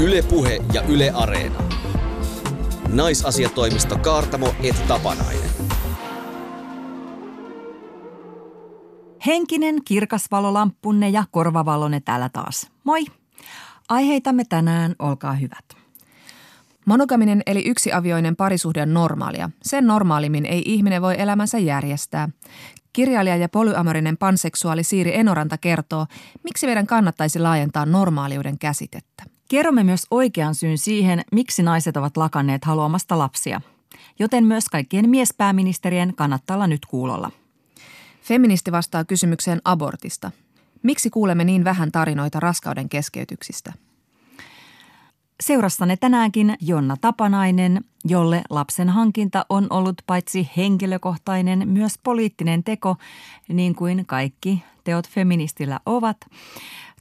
Ylepuhe ja Yle Areena. Naisasiatoimisto Kaartamo et Tapanainen. Henkinen kirkas valolampunne ja korvavalonne täällä taas. Moi! Aiheitamme tänään, olkaa hyvät. Monogaminen eli yksiavioinen parisuhde on normaalia. Sen normaalimmin ei ihminen voi elämänsä järjestää. Kirjailija ja polyamorinen panseksuaali Siiri Enoranta kertoo, miksi meidän kannattaisi laajentaa normaaliuden käsitettä. Kerromme myös oikean syyn siihen, miksi naiset ovat lakanneet haluamasta lapsia. Joten myös kaikkien miespääministerien kannattaa olla nyt kuulolla. Feministi vastaa kysymykseen abortista. Miksi kuulemme niin vähän tarinoita raskauden keskeytyksistä? Seurassanne tänäänkin Jonna Tapanainen, jolle lapsen hankinta on ollut paitsi henkilökohtainen, myös poliittinen teko, niin kuin kaikki teot feministillä ovat.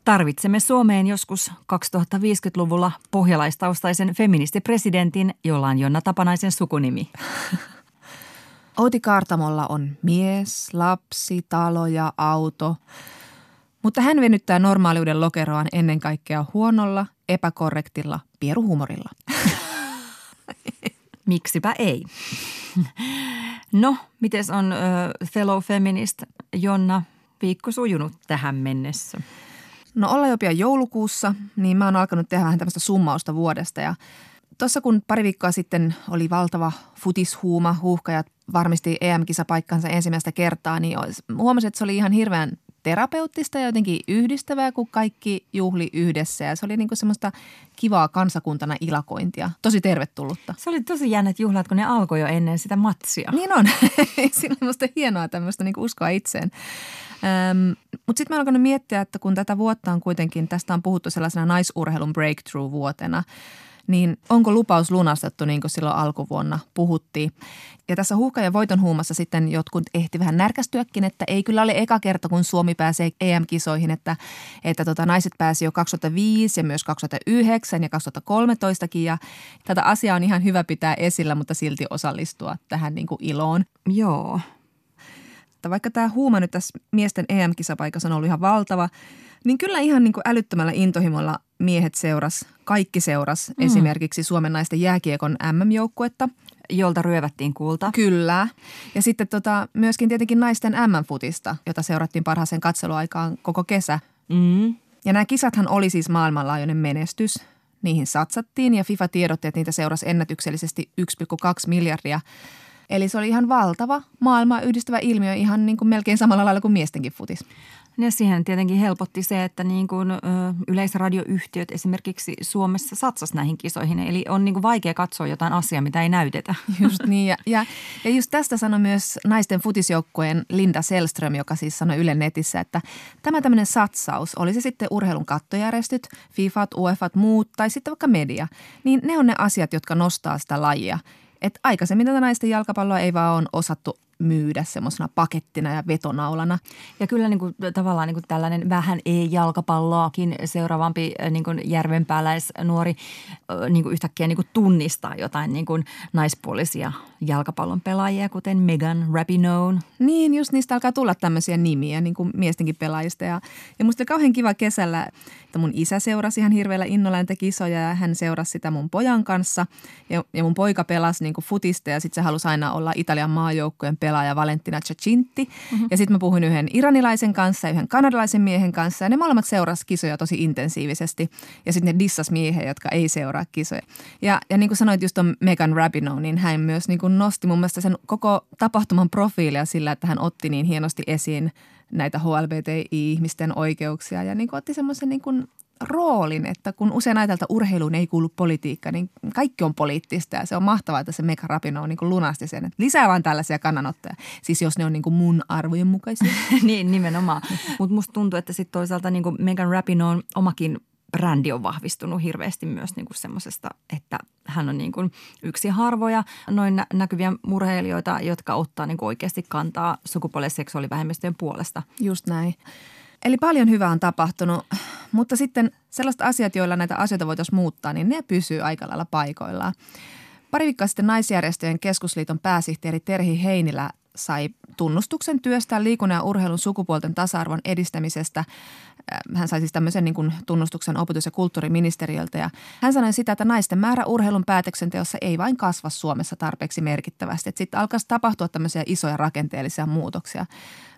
Tarvitsemme Suomeen joskus 2050-luvulla pohjalaistaustaisen feministipresidentin, jolla on Jonna Tapanaisen sukunimi. Outi Kaartamolla on mies, lapsi, talo ja auto. Mutta hän venyttää normaaliuden lokeroaan ennen kaikkea huonolla, epäkorrektilla pieruhumorilla. Miksipä ei? No, miten on uh, fellow feminist Jonna viikko sujunut tähän mennessä? No olla jo pian joulukuussa, niin mä oon alkanut tehdä vähän tämmöistä summausta vuodesta. Ja Tuossa kun pari viikkoa sitten oli valtava futishuuma, huuhkajat varmisti EM-kisapaikkansa ensimmäistä kertaa, niin huomasin, että se oli ihan hirveän terapeuttista ja jotenkin yhdistävää, kun kaikki juhli yhdessä. Ja se oli niinku semmoista kivaa kansakuntana ilakointia. Tosi tervetullutta. Se oli tosi jännät juhlat, kun ne alkoi jo ennen sitä matsia. Niin on. Siinä on musta hienoa tämmöistä niinku uskoa itseen. Öm, mutta sitten mä alkanut miettiä, että kun tätä vuotta on kuitenkin, tästä on puhuttu sellaisena naisurheilun breakthrough-vuotena – niin onko lupaus lunastettu niin kuin silloin alkuvuonna puhuttiin. Ja tässä huuhka- ja voiton huumassa sitten jotkut ehti vähän närkästyäkin, että ei kyllä ole eka kerta, kun Suomi pääsee EM-kisoihin, että, että tota, naiset pääsi jo 2005 ja myös 2009 ja 2013kin. Ja tätä asiaa on ihan hyvä pitää esillä, mutta silti osallistua tähän niin kuin iloon. Joo. Että vaikka tämä huuma nyt tässä miesten EM-kisapaikassa on ollut ihan valtava – niin kyllä ihan niin kuin älyttömällä intohimolla miehet seuras, kaikki seuras mm. esimerkiksi Suomen naisten jääkiekon MM-joukkuetta. Jolta ryövättiin kulta. Kyllä. Ja sitten tota, myöskin tietenkin naisten MM-futista, jota seurattiin parhaaseen katseluaikaan koko kesä. Mm. Ja nämä kisathan oli siis maailmanlaajuinen menestys. Niihin satsattiin ja FIFA tiedotti, että niitä seurasi ennätyksellisesti 1,2 miljardia. Eli se oli ihan valtava maailmaa yhdistävä ilmiö ihan niin kuin melkein samalla lailla kuin miestenkin futis. Ja siihen tietenkin helpotti se, että niin kuin, ö, yleisradioyhtiöt esimerkiksi Suomessa satsas näihin kisoihin. Eli on niin kuin vaikea katsoa jotain asiaa, mitä ei näytetä. Just niin. Ja, ja, ja just tästä sanoi myös naisten futisjoukkueen Linda Selström, joka siis sanoi Yle Netissä, että tämä tämmöinen satsaus, oli se sitten urheilun kattojärjestöt, FIFAt, UEFat, muut tai sitten vaikka media, niin ne on ne asiat, jotka nostaa sitä lajia. Et aikaisemmin tätä naisten jalkapalloa ei vaan ole osattu myydä semmoisena pakettina ja vetonaulana. Ja kyllä niin kuin, tavallaan niin kuin tällainen vähän ei-jalkapalloakin seuraavampi niin kuin järvenpääläis nuori äh, niin kuin yhtäkkiä niin kuin tunnistaa jotain niin kuin naispuolisia jalkapallon pelaajia, kuten Megan Rapinoe. Niin, just niistä alkaa tulla tämmöisiä nimiä niin kuin miestenkin pelaajista. Ja, ja musta oli kauhean kiva kesällä, että mun isä seurasi ihan hirveällä innolla näitä kisoja ja hän seurasi sitä mun pojan kanssa. Ja, ja mun poika pelasi niin kuin futista ja sitten se halusi aina olla Italian maajoukkueen pelaaja Valentina Ciacinti. Mm-hmm. Ja sitten mä puhuin yhden iranilaisen kanssa ja yhden kanadalaisen miehen kanssa ja ne molemmat seurasi kisoja tosi intensiivisesti. Ja sitten ne dissas miehiä, jotka ei seuraa kisoja. Ja, ja niin kuin sanoit just on Megan Rapinoe, niin hän myös niin kuin kuin nosti mun mielestä sen koko tapahtuman profiilia sillä, että hän otti niin hienosti esiin näitä HLBTI-ihmisten oikeuksia ja niin kuin otti semmoisen niin kuin roolin, että kun usein ajatellaan, urheiluun ei kuulu politiikka, niin kaikki on poliittista ja se on mahtavaa, että se Meka Rapino on niin kuin lunasti sen. Että lisää vain tällaisia kannanottoja, siis jos ne on niin kuin mun arvojen mukaisia. niin, nimenomaan. Mutta musta tuntuu, että sitten toisaalta niin kuin Megan Rapino on omakin brändi on vahvistunut hirveästi myös niin kuin semmoisesta, että hän on niin kuin yksi harvoja noin nä- näkyviä murheilijoita, jotka ottaa niin kuin oikeasti kantaa sukupuoli- ja seksuaalivähemmistöjen puolesta. Just näin. Eli paljon hyvää on tapahtunut, mutta sitten sellaiset asiat, joilla näitä asioita voitaisiin muuttaa, niin ne pysyy aika lailla paikoillaan. Pari viikkoa sitten naisjärjestöjen keskusliiton pääsihteeri Terhi Heinilä sai tunnustuksen työstä liikunnan ja urheilun sukupuolten tasa-arvon edistämisestä. Äh, hän sai siis tämmöisen niin kuin tunnustuksen opetus- ja kulttuuriministeriöltä ja hän sanoi sitä, että naisten määrä urheilun päätöksenteossa ei vain kasva Suomessa tarpeeksi merkittävästi. Sitten alkaisi tapahtua tämmöisiä isoja rakenteellisia muutoksia.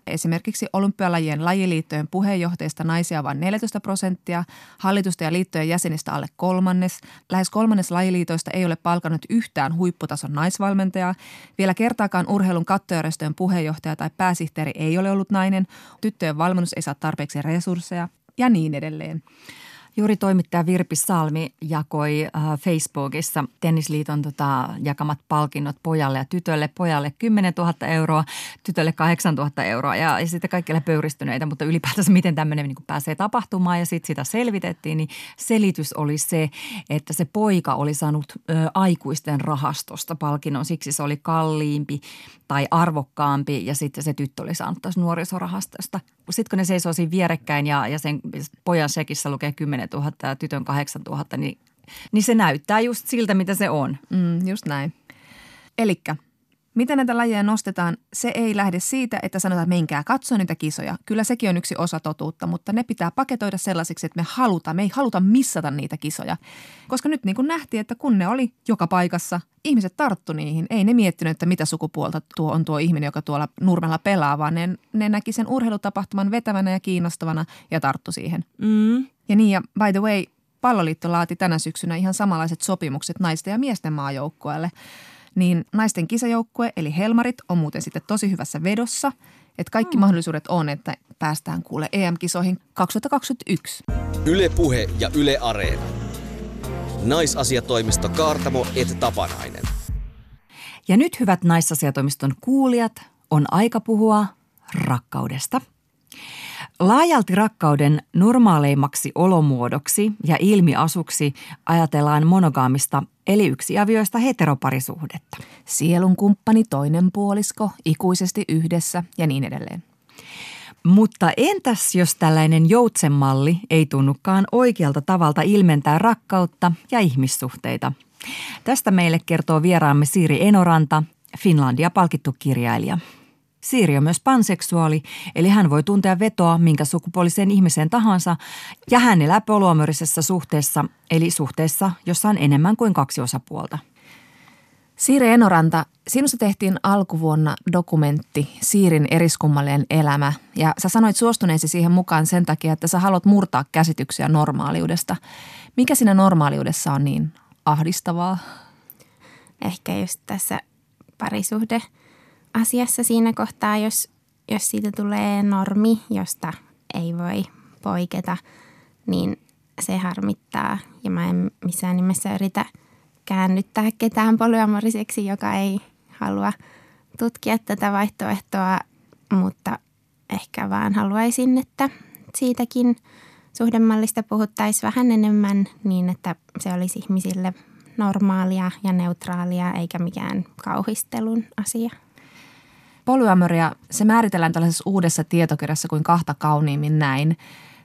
Esimerkiksi olympialajien lajiliittojen puheenjohtajista naisia vain 14 prosenttia, hallitusta ja liittojen jäsenistä alle kolmannes. Lähes kolmannes lajiliitoista ei ole palkannut yhtään huipputason naisvalmentajaa. Vielä kertaakaan urheilun kattojärjestöjen puheenjohtaja tai pääsihteeri ei ole ollut nainen. Tyttöjen valmennus ei saa tarpeeksi resursseja ja niin edelleen. Juuri toimittaja Virpi Salmi jakoi äh, Facebookissa Tennisliiton tota, jakamat palkinnot pojalle ja tytölle. Pojalle 10 000 euroa, tytölle 8 000 euroa ja, ja sitten kaikille pöyristyneitä, mutta ylipäätänsä miten tämmöinen niin pääsee tapahtumaan ja sitten sitä selvitettiin, niin selitys oli se, että se poika oli saanut ö, aikuisten rahastosta palkinnon, siksi se oli kalliimpi tai arvokkaampi ja sitten se tyttö oli saanut taas nuorisorahastosta. Sitten kun ne seisoo siinä vierekkäin ja, ja sen pojan sekissä lukee 10 000 ja tytön 8 000, niin, niin se näyttää just siltä, mitä se on. Mm, just näin. Elikkä Miten näitä lajeja nostetaan, se ei lähde siitä, että sanotaan, että menkää katsoa niitä kisoja. Kyllä sekin on yksi osa totuutta, mutta ne pitää paketoida sellaisiksi, että me halutaan, me ei haluta missata niitä kisoja. Koska nyt niin kuin nähtiin, että kun ne oli joka paikassa, ihmiset tarttu niihin. Ei ne miettinyt, että mitä sukupuolta tuo on tuo ihminen, joka tuolla nurmella pelaa, vaan ne, ne näki sen urheilutapahtuman vetävänä ja kiinnostavana ja tarttu siihen. Mm. Ja niin, ja by the way, Palloliitto laati tänä syksynä ihan samanlaiset sopimukset naisten ja miesten maajoukkueelle – niin naisten kisajoukkue eli Helmarit on muuten sitten tosi hyvässä vedossa. Että kaikki mm. mahdollisuudet on, että päästään kuule EM-kisoihin 2021. Yle Puhe ja Yle Areena. Naisasiatoimisto Kaartamo et Tapanainen. Ja nyt hyvät naisasiatoimiston kuulijat, on aika puhua rakkaudesta – Laajalti rakkauden normaaleimmaksi olomuodoksi ja ilmiasuksi ajatellaan monogaamista eli yksiavioista heteroparisuhdetta. Sielun kumppani, toinen puolisko, ikuisesti yhdessä ja niin edelleen. Mutta entäs jos tällainen joutsenmalli ei tunnukaan oikealta tavalta ilmentää rakkautta ja ihmissuhteita? Tästä meille kertoo vieraamme Siiri Enoranta, Finlandia palkittu kirjailija. Siiri on myös panseksuaali, eli hän voi tuntea vetoa minkä sukupuoliseen ihmiseen tahansa ja hän elää poluamyrisessä suhteessa, eli suhteessa, jossa on enemmän kuin kaksi osapuolta. Siiri Enoranta, sinusta tehtiin alkuvuonna dokumentti Siirin eriskummallinen elämä ja sä sanoit suostuneesi siihen mukaan sen takia, että sä haluat murtaa käsityksiä normaaliudesta. Mikä siinä normaaliudessa on niin ahdistavaa? Ehkä just tässä parisuhde – asiassa siinä kohtaa, jos, jos siitä tulee normi, josta ei voi poiketa, niin se harmittaa. Ja mä en missään nimessä yritä käännyttää ketään polyamoriseksi, joka ei halua tutkia tätä vaihtoehtoa, mutta ehkä vaan haluaisin, että siitäkin suhdemallista puhuttaisiin vähän enemmän niin, että se olisi ihmisille normaalia ja neutraalia eikä mikään kauhistelun asia. Polyamoria, se määritellään tällaisessa uudessa tietokirjassa kuin kahta kauniimmin näin.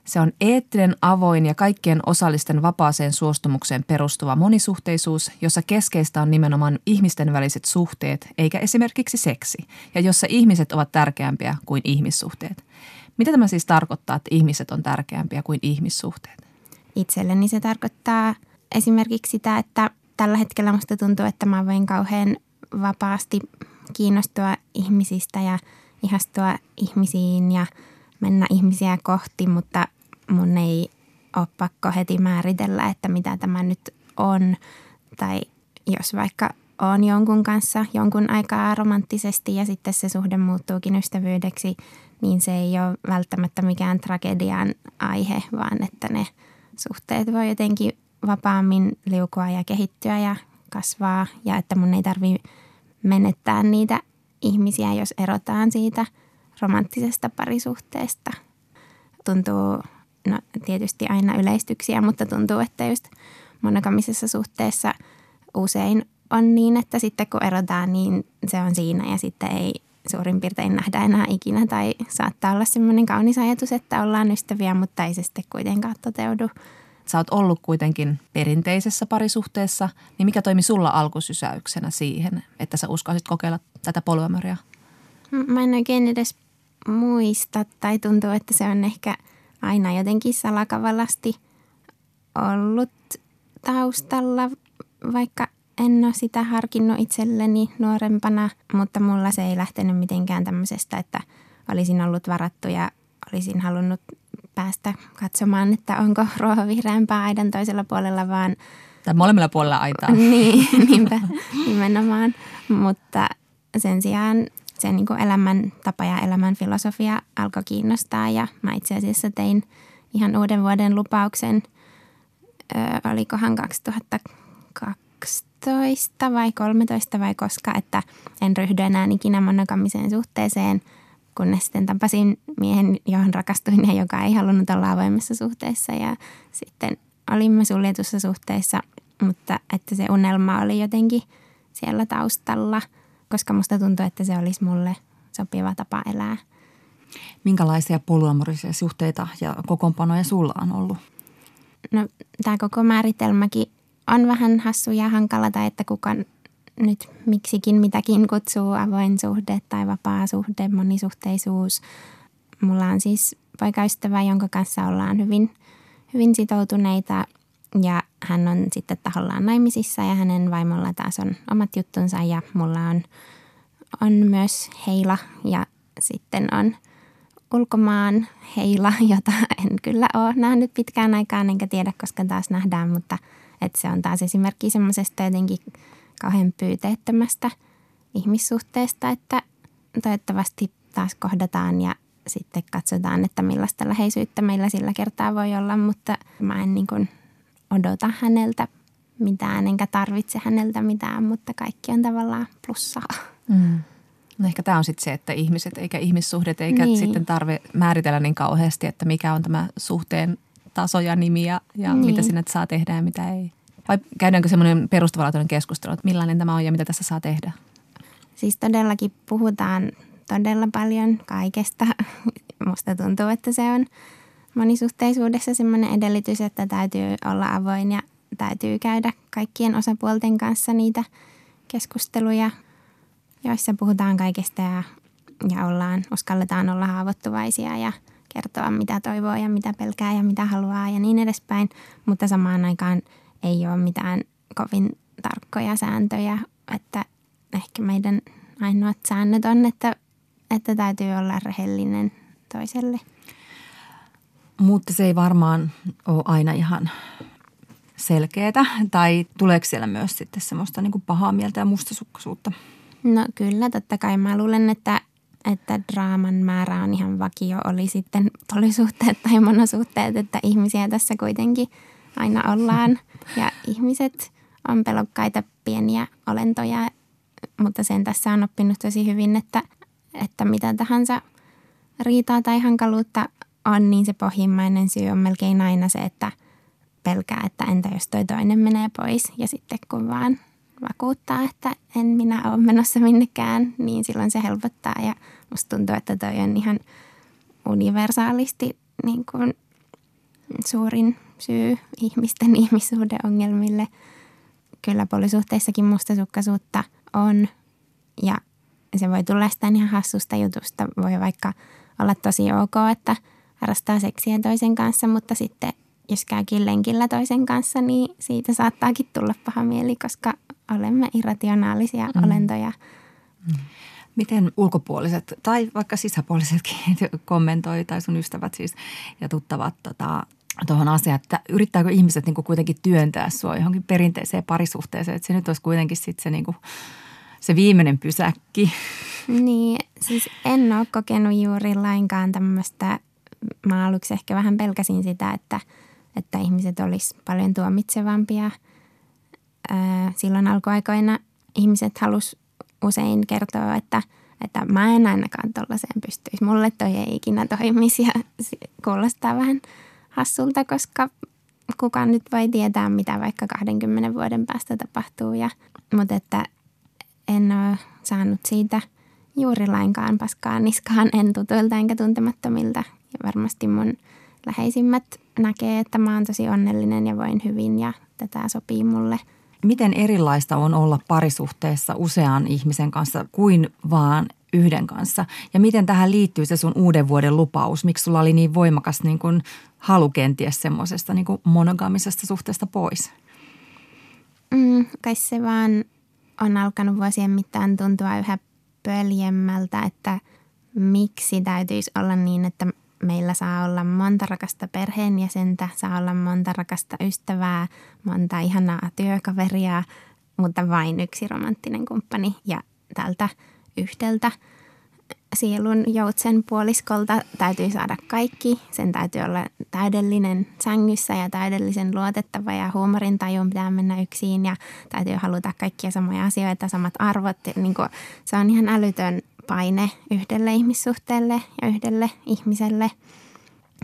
Se on eettinen, avoin ja kaikkien osallisten vapaaseen suostumukseen perustuva monisuhteisuus, jossa keskeistä on nimenomaan ihmisten väliset suhteet, eikä esimerkiksi seksi, ja jossa ihmiset ovat tärkeämpiä kuin ihmissuhteet. Mitä tämä siis tarkoittaa, että ihmiset on tärkeämpiä kuin ihmissuhteet? Itselleni se tarkoittaa esimerkiksi sitä, että tällä hetkellä musta tuntuu, että mä voin kauhean vapaasti kiinnostua ihmisistä ja ihastua ihmisiin ja mennä ihmisiä kohti, mutta mun ei ole pakko heti määritellä, että mitä tämä nyt on. Tai jos vaikka on jonkun kanssa jonkun aikaa romanttisesti ja sitten se suhde muuttuukin ystävyydeksi, niin se ei ole välttämättä mikään tragedian aihe, vaan että ne suhteet voi jotenkin vapaammin liukua ja kehittyä ja kasvaa ja että mun ei tarvitse menettää niitä ihmisiä, jos erotaan siitä romanttisesta parisuhteesta. Tuntuu, no tietysti aina yleistyksiä, mutta tuntuu, että just monogamisessa suhteessa usein on niin, että sitten kun erotaan, niin se on siinä ja sitten ei suurin piirtein nähdä enää ikinä. Tai saattaa olla semmoinen kaunis ajatus, että ollaan ystäviä, mutta ei se sitten kuitenkaan toteudu sä oot ollut kuitenkin perinteisessä parisuhteessa, niin mikä toimi sulla alkusysäyksenä siihen, että sä uskallisit kokeilla tätä polyamoria? Mä en oikein edes muista tai tuntuu, että se on ehkä aina jotenkin salakavalasti ollut taustalla, vaikka en ole sitä harkinnut itselleni nuorempana, mutta mulla se ei lähtenyt mitenkään tämmöisestä, että olisin ollut varattu ja olisin halunnut päästä katsomaan, että onko ruoho vihreämpää aidan toisella puolella, vaan... Tai molemmilla puolella aitaa. niin, niinpä, nimenomaan. Mutta sen sijaan se niin kuin elämäntapa ja elämän filosofia alkoi kiinnostaa ja mä itse asiassa tein ihan uuden vuoden lupauksen, ö, olikohan 2012 vai 13 vai koska, että en ryhdy enää ikinä monogamiseen suhteeseen, kunnes sitten tapasin miehen, johon rakastuin ja joka ei halunnut olla avoimessa suhteessa ja sitten olimme suljetussa suhteessa, mutta että se unelma oli jotenkin siellä taustalla – koska musta tuntuu, että se olisi mulle sopiva tapa elää. Minkälaisia polyamorisia suhteita ja kokoonpanoja sulla on ollut? No tämä koko määritelmäkin on vähän hassu ja hankala, tai että kuka nyt miksikin mitäkin kutsuu avoin suhde tai vapaa suhde, monisuhteisuus. Mulla on siis poikaystävä, jonka kanssa ollaan hyvin, hyvin sitoutuneita ja hän on sitten tahollaan naimisissa ja hänen vaimolla taas on omat juttunsa ja mulla on, on myös heila ja sitten on ulkomaan heila, jota en kyllä ole nähnyt pitkään aikaan enkä tiedä, koska taas nähdään, mutta että se on taas esimerkki semmoisesta jotenkin kauhean pyyteettömästä ihmissuhteesta, että toivottavasti taas kohdataan ja sitten katsotaan, että millaista läheisyyttä meillä sillä kertaa voi olla, mutta mä en niin kuin odota häneltä mitään, enkä tarvitse häneltä mitään, mutta kaikki on tavallaan plussaa. Mm. No ehkä tämä on sitten se, että ihmiset eikä ihmissuhdet eikä niin. sitten tarve määritellä niin kauheasti, että mikä on tämä suhteen taso ja nimi ja, ja niin. mitä sinne saa tehdä ja mitä ei. Vai käydäänkö semmoinen perustavanlaatuinen keskustelu, että millainen tämä on ja mitä tässä saa tehdä? Siis todellakin puhutaan todella paljon kaikesta. Musta tuntuu, että se on monisuhteisuudessa semmoinen edellytys, että täytyy olla avoin ja täytyy käydä kaikkien osapuolten kanssa niitä keskusteluja, joissa puhutaan kaikesta ja, ja ollaan, uskalletaan olla haavoittuvaisia ja kertoa mitä toivoo ja mitä pelkää ja mitä haluaa ja niin edespäin. Mutta samaan aikaan ei ole mitään kovin tarkkoja sääntöjä, että ehkä meidän ainoat säännöt on, että, että täytyy olla rehellinen toiselle – mutta se ei varmaan ole aina ihan selkeätä. Tai tuleeko siellä myös sitten semmoista niin pahaa mieltä ja mustasukkaisuutta? No kyllä, totta kai mä luulen, että, että draaman määrä on ihan vakio. Oli sitten polisuhteet tai monosuhteet, että ihmisiä tässä kuitenkin aina ollaan. Ja ihmiset on pelokkaita pieniä olentoja, mutta sen tässä on oppinut tosi hyvin, että, että mitä tahansa riitaa tai hankaluutta on, niin se pohjimmainen syy on melkein aina se, että pelkää, että entä jos toi toinen menee pois. Ja sitten kun vaan vakuuttaa, että en minä ole menossa minnekään, niin silloin se helpottaa. Ja musta tuntuu, että toi on ihan universaalisti niin kuin suurin syy ihmisten ihmissuhdeongelmille. Kyllä polisuhteissakin mustasukkaisuutta on ja se voi tulla sitä ihan hassusta jutusta. Voi vaikka olla tosi ok, että – harrastaa seksiä toisen kanssa, mutta sitten jos käykin lenkillä toisen kanssa, niin siitä saattaakin tulla paha mieli, koska olemme irrationaalisia mm. olentoja. Mm. Miten ulkopuoliset tai vaikka sisäpuolisetkin kommentoi tai sun ystävät siis ja tuttavat tota, tuohon asiaan, että yrittääkö ihmiset niinku kuitenkin työntää sua johonkin perinteiseen parisuhteeseen, että se nyt olisi kuitenkin sitten se, niinku, se viimeinen pysäkki. Niin, siis en ole kokenut juuri lainkaan tämmöistä mä aluksi ehkä vähän pelkäsin sitä, että, että ihmiset olisi paljon tuomitsevampia. Silloin alkuaikoina ihmiset halus usein kertoa, että, että mä en ainakaan tuollaiseen pystyisi. Mulle toi ei ikinä toimisi ja kuulostaa vähän hassulta, koska kukaan nyt voi tietää, mitä vaikka 20 vuoden päästä tapahtuu. Ja, mutta että en ole saanut siitä juuri lainkaan paskaa niskaan, en tutuilta enkä tuntemattomilta ja varmasti mun läheisimmät näkee, että mä oon tosi onnellinen ja voin hyvin ja tätä sopii mulle. Miten erilaista on olla parisuhteessa usean ihmisen kanssa kuin vaan yhden kanssa. Ja miten tähän liittyy se sun uuden vuoden lupaus? Miksi sulla oli niin voimakas niin kuin halu kenties semmoisesta niin monogamisesta suhteesta pois? Mm, kai se vaan on alkanut vuosien mittaan tuntua yhä pöljemmältä, että miksi täytyisi olla niin, että meillä saa olla monta rakasta perheenjäsentä, saa olla monta rakasta ystävää, monta ihanaa työkaveria, mutta vain yksi romanttinen kumppani ja tältä yhdeltä sielun joutsen puoliskolta täytyy saada kaikki. Sen täytyy olla täydellinen sängyssä ja täydellisen luotettava ja huumorin tajun pitää mennä yksin ja täytyy haluta kaikkia samoja asioita, samat arvot. Niin kuin, se on ihan älytön paine yhdelle ihmissuhteelle ja yhdelle ihmiselle.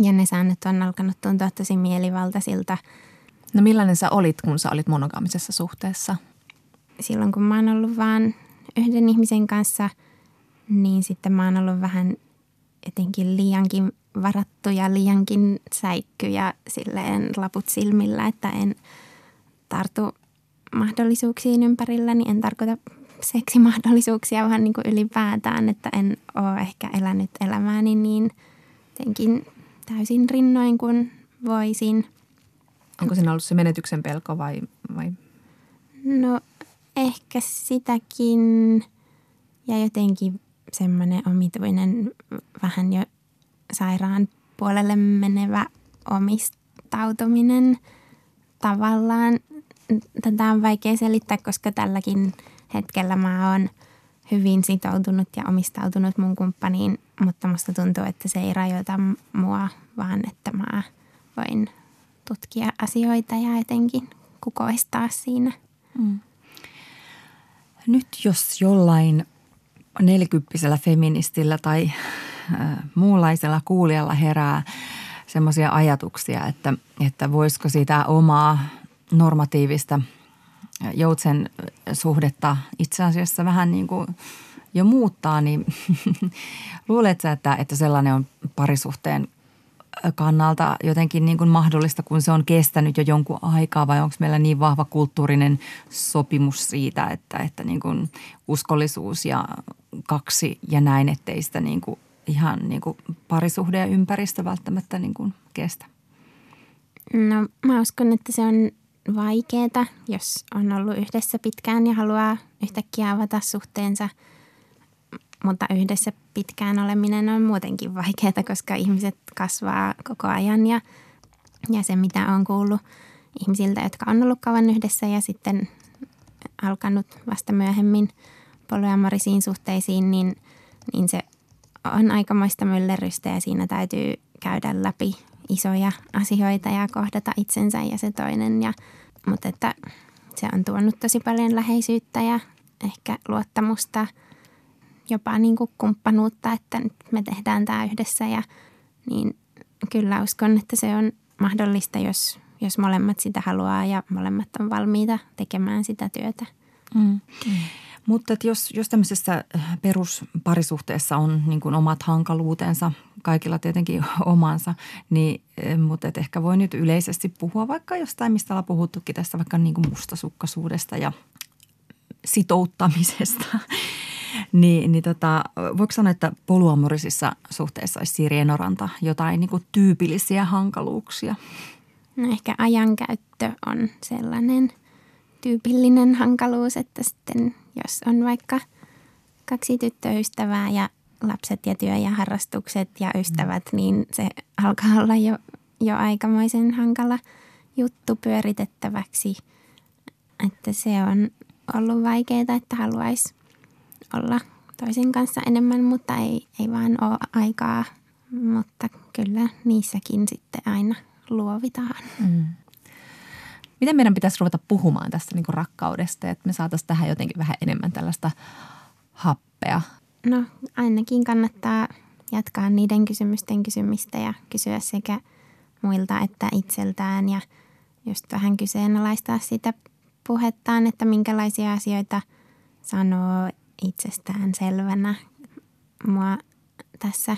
Ja ne säännöt on alkanut tuntua tosi mielivaltaisilta. No millainen sä olit, kun sä olit monogaamisessa suhteessa? Silloin kun mä oon ollut vaan yhden ihmisen kanssa, niin sitten mä oon ollut vähän jotenkin liiankin varattu ja liiankin säikky ja silleen laput silmillä, että en tartu mahdollisuuksiin ympärilläni. En tarkoita seksimahdollisuuksia vaan niin kuin ylipäätään, että en ole ehkä elänyt elämääni niin jotenkin täysin rinnoin kuin voisin. Onko siinä ollut se menetyksen pelko vai, vai? No ehkä sitäkin ja jotenkin semmoinen omituinen vähän jo sairaan puolelle menevä omistautuminen tavallaan. Tätä on vaikea selittää, koska tälläkin hetkellä mä oon hyvin sitoutunut ja omistautunut mun kumppaniin, mutta musta tuntuu, että se ei rajoita mua, vaan että mä voin tutkia asioita ja jotenkin kukoistaa siinä. Mm. Nyt jos jollain nelikyppisellä feministillä tai äh, muunlaisella kuulijalla herää semmoisia ajatuksia, että, että voisiko sitä omaa normatiivista joutsen suhdetta itse asiassa vähän niin kuin jo muuttaa, niin luuletko että, että sellainen on parisuhteen kannalta jotenkin niin kuin mahdollista, kun se on kestänyt jo jonkun aikaa vai onko meillä niin vahva kulttuurinen sopimus siitä, että, että niin kuin uskollisuus ja kaksi ja näin, ettei sitä niin kuin ihan niin kuin parisuhde ja ympäristö välttämättä niin kuin kestä? No mä uskon, että se on vaikeaa, jos on ollut yhdessä pitkään ja haluaa yhtäkkiä avata suhteensa – mutta yhdessä pitkään oleminen on muutenkin vaikeaa, koska ihmiset kasvaa koko ajan ja, ja se mitä on kuullut ihmisiltä, jotka on ollut kauan yhdessä ja sitten alkanut vasta myöhemmin polyamorisiin suhteisiin, niin, niin se on aikamoista myllerrystä ja siinä täytyy käydä läpi isoja asioita ja kohdata itsensä ja se toinen. Ja, mutta että se on tuonut tosi paljon läheisyyttä ja ehkä luottamusta – jopa niin kuin kumppanuutta, että nyt me tehdään tämä yhdessä ja niin kyllä uskon, että se on mahdollista, jos, jos molemmat sitä haluaa ja molemmat on valmiita tekemään sitä työtä. Mm. Mutta että jos, jos tämmöisessä äh, perusparisuhteessa on niin kuin omat hankaluutensa, kaikilla tietenkin omansa, niin, äh, mutta että ehkä voi nyt yleisesti puhua vaikka jostain, mistä ollaan puhuttukin tässä vaikka niin kuin mustasukkaisuudesta ja sitouttamisesta, niin, niin tota, voiko sanoa, että poluamorisissa suhteissa olisi Siiri Enoranta jotain niin kuin tyypillisiä hankaluuksia? No ehkä ajankäyttö on sellainen tyypillinen hankaluus, että sitten jos on vaikka kaksi tyttöystävää ja lapset ja työ ja harrastukset ja ystävät, mm. niin se alkaa olla jo, jo aikamoisen hankala juttu pyöritettäväksi. Että se on ollut vaikeaa, että haluaisi olla toisen kanssa enemmän, mutta ei, ei vaan ole aikaa. Mutta kyllä niissäkin sitten aina luovitaan. Mm. Miten meidän pitäisi ruveta puhumaan tästä niin kuin rakkaudesta, että me saataisiin tähän jotenkin vähän enemmän tällaista happea? No ainakin kannattaa jatkaa niiden kysymysten kysymistä ja kysyä sekä muilta että itseltään ja just vähän kyseenalaistaa sitä puhettaan, että minkälaisia asioita sanoo itsestään selvänä. Mua tässä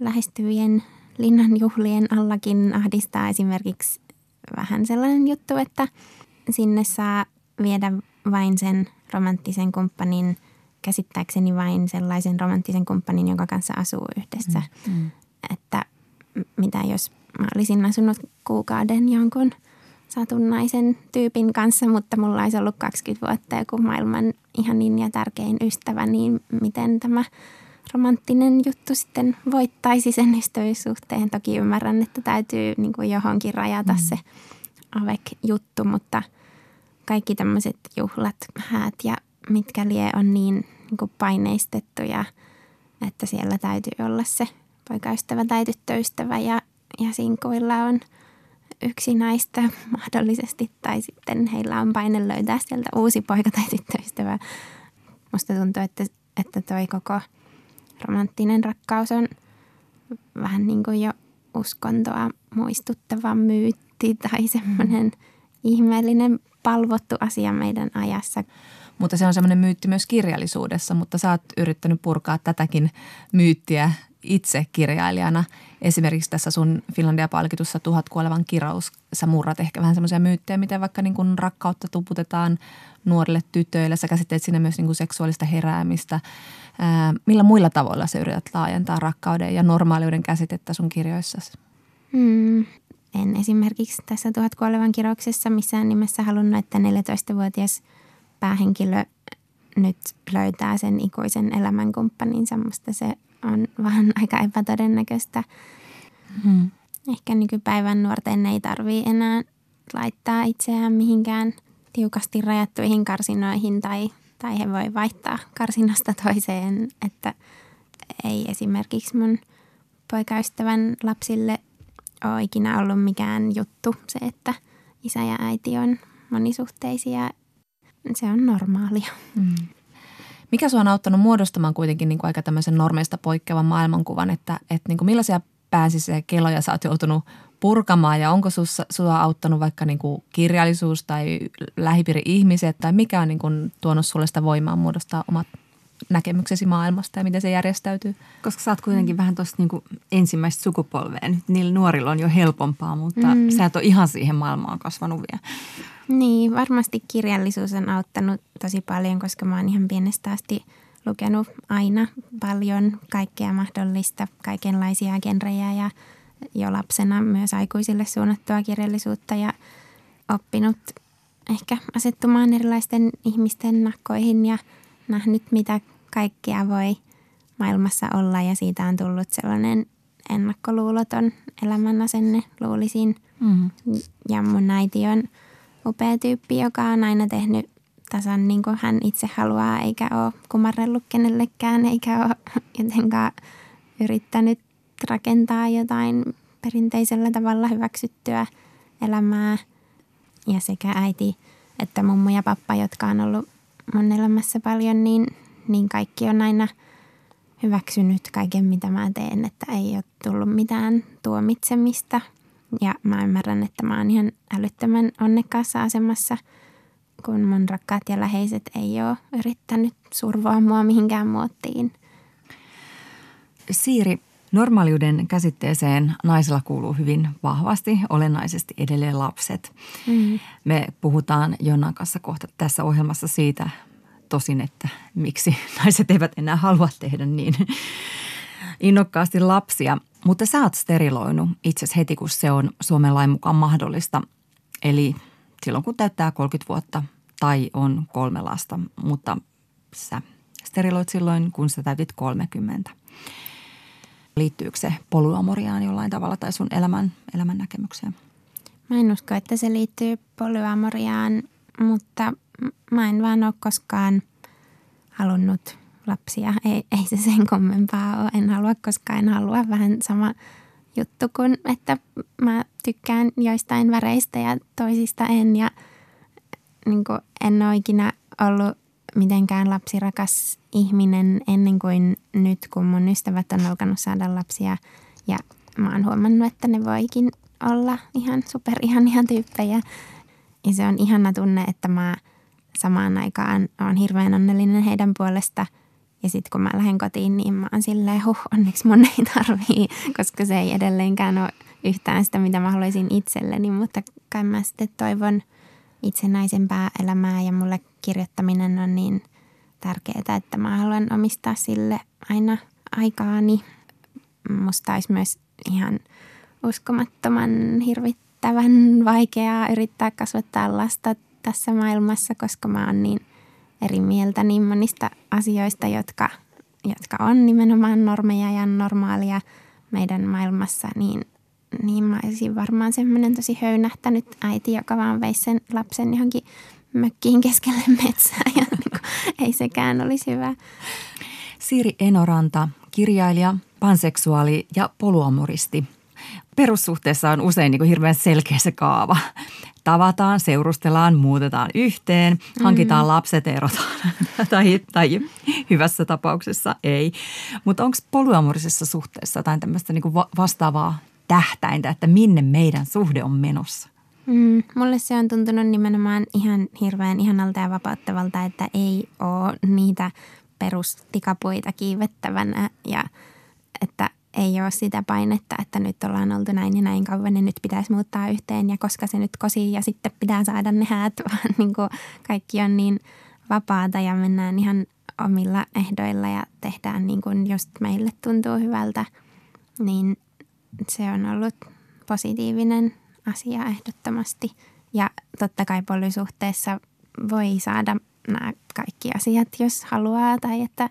lähestyvien linnanjuhlien allakin ahdistaa esimerkiksi vähän sellainen juttu, että sinne saa viedä vain sen romanttisen kumppanin käsittääkseni vain sellaisen romanttisen kumppanin, jonka kanssa asuu yhdessä. Mm. mm. Että mitä jos mä olisin asunut kuukauden jonkun satunnaisen tyypin kanssa, mutta mulla olisi ollut 20 vuotta joku maailman ihanin ja tärkein ystävä, niin miten tämä romanttinen juttu sitten voittaisi sen ystävyyssuhteen. Toki ymmärrän, että täytyy niin kuin johonkin rajata mm. se AVEC-juttu, mutta kaikki tämmöiset juhlat, häät ja mitkä lie on niin, niin kuin paineistettuja, että siellä täytyy olla se poikaystävä tai tyttöystävä ja, ja sinkuilla on yksi näistä mahdollisesti tai sitten heillä on paine löytää sieltä uusi poika tai tyttöystävä. Musta tuntuu, että, että toi koko romanttinen rakkaus on vähän niin kuin jo uskontoa muistuttava myytti tai semmoinen mm. ihmeellinen palvottu asia meidän ajassa. Mutta se on semmoinen myytti myös kirjallisuudessa, mutta sä oot yrittänyt purkaa tätäkin myyttiä itse kirjailijana. Esimerkiksi tässä sun Finlandia-palkitussa Tuhat kuolevan kirous, sä murrat ehkä vähän semmoisia myyttejä, miten vaikka niin kuin rakkautta tuputetaan nuorille tytöille. Sä käsitteet siinä myös niin kuin seksuaalista heräämistä. Ää, millä muilla tavoilla sä yrität laajentaa rakkauden ja normaaliuden käsitettä sun kirjoissasi? Hmm. En esimerkiksi tässä Tuhat kuolevan kirouksessa missään nimessä halunnut, että 14-vuotias päähenkilö nyt löytää sen ikuisen elämänkumppaninsa. Musta se on vähän aika epätodennäköistä. Hmm. Ehkä nykypäivän nuorten ei tarvii enää laittaa itseään mihinkään tiukasti rajattuihin karsinoihin tai, tai he voi vaihtaa karsinasta toiseen, että ei esimerkiksi mun poikaystävän lapsille ole ikinä ollut mikään juttu se, että isä ja äiti on monisuhteisia. Se on normaalia. Mm. Mikä sinua on auttanut muodostamaan kuitenkin niin kuin aika tämmöisen normeista poikkeavan maailmankuvan, että, että niin kuin millaisia pääsisiä keloja sä oot joutunut purkamaan ja onko sinua auttanut vaikka niin kuin kirjallisuus tai lähipiiri-ihmiset tai mikä on niin kuin tuonut sulle sitä voimaa muodostaa omat näkemyksesi maailmasta ja miten se järjestäytyy? Koska sä oot kuitenkin mm. vähän tuosta niin ensimmäistä sukupolvea. Nyt niillä nuorilla on jo helpompaa, mutta mm. sä et ole ihan siihen maailmaan kasvanut vielä. Niin, varmasti kirjallisuus on auttanut tosi paljon, koska mä oon ihan pienestä asti lukenut aina paljon kaikkea mahdollista, kaikenlaisia genrejä ja jo lapsena myös aikuisille suunnattua kirjallisuutta ja oppinut ehkä asettumaan erilaisten ihmisten nakkoihin ja nähnyt, mitä kaikkea voi maailmassa olla ja siitä on tullut sellainen ennakkoluuloton elämänasenne, luulisin. Mm-hmm. Ja mun äiti on upea tyyppi, joka on aina tehnyt tasan niin kuin hän itse haluaa, eikä ole kumarrellut kenellekään, eikä ole jotenkaan yrittänyt rakentaa jotain perinteisellä tavalla hyväksyttyä elämää. Ja sekä äiti että mummo ja pappa, jotka on ollut mun elämässä paljon, niin, niin kaikki on aina hyväksynyt kaiken, mitä mä teen, että ei ole tullut mitään tuomitsemista. Ja mä ymmärrän, että mä oon ihan älyttömän onnekkaassa asemassa, kun mun rakkaat ja läheiset ei ole yrittänyt survoa mua mihinkään muottiin. Siiri, Normaaliuden käsitteeseen naisella kuuluu hyvin vahvasti, olennaisesti edelleen lapset. Mm. Me puhutaan Jonnan kanssa kohta tässä ohjelmassa siitä tosin, että miksi naiset eivät enää halua tehdä niin innokkaasti lapsia. Mutta sä oot steriloinut itse heti, kun se on Suomen lain mukaan mahdollista. Eli silloin, kun täyttää 30 vuotta tai on kolme lasta, mutta sä steriloit silloin, kun sä täytit 30. Liittyykö se polyamoriaan jollain tavalla tai sun elämän, elämän näkemykseen? Mä en usko, että se liittyy polyamoriaan, mutta mä en vaan ole koskaan halunnut lapsia. Ei, ei se sen kommempaa ole. En halua, koska en halua vähän sama juttu kuin, että mä tykkään joistain väreistä ja toisista en. Ja niin en ole ikinä ollut mitenkään lapsirakas ihminen ennen kuin nyt, kun mun ystävät on alkanut saada lapsia. Ja mä oon huomannut, että ne voikin olla ihan superihania tyyppejä. Ja se on ihana tunne, että mä samaan aikaan oon hirveän onnellinen heidän puolesta. Ja sitten kun mä lähden kotiin, niin mä oon silleen, huh, onneksi mun ei tarvii, koska se ei edelleenkään ole yhtään sitä, mitä mä haluaisin itselleni. Mutta kai mä sitten toivon itsenäisempää elämää ja mulle kirjoittaminen on niin tärkeää, että mä haluan omistaa sille aina aikaani. Musta olisi myös ihan uskomattoman hirvittävän vaikeaa yrittää kasvattaa lasta tässä maailmassa, koska mä oon niin eri mieltä niin monista asioista, jotka, jotka on nimenomaan normeja ja normaalia meidän maailmassa, niin, niin mä olisin varmaan semmoinen tosi höynähtänyt äiti, joka vaan veisi sen lapsen johonkin mökkiin keskelle metsää ja niin ei sekään olisi hyvä. Siiri Enoranta, kirjailija, panseksuaali ja poluamoristi. Perussuhteessa on usein niin kuin hirveän selkeä se kaava. Tavataan, seurustellaan, muutetaan yhteen, hankitaan mm. lapset, erotaan tai, tai hyvässä tapauksessa ei. Mutta onko polyamorisessa suhteessa jotain tämmöistä niin vastaavaa tähtäintä, että minne meidän suhde on menossa? Mm, mulle se on tuntunut nimenomaan ihan hirveän ihanalta ja vapauttavalta, että ei ole niitä perustikapuita kiivettävänä ja että ei ole sitä painetta, että nyt ollaan oltu näin ja näin kauan ja nyt pitäisi muuttaa yhteen ja koska se nyt kosii ja sitten pitää saada ne häät, vaan niin kuin kaikki on niin vapaata ja mennään ihan omilla ehdoilla ja tehdään niin kuin just meille tuntuu hyvältä, niin se on ollut positiivinen asia ehdottomasti. Ja totta kai polysuhteessa voi saada nämä kaikki asiat, jos haluaa, tai että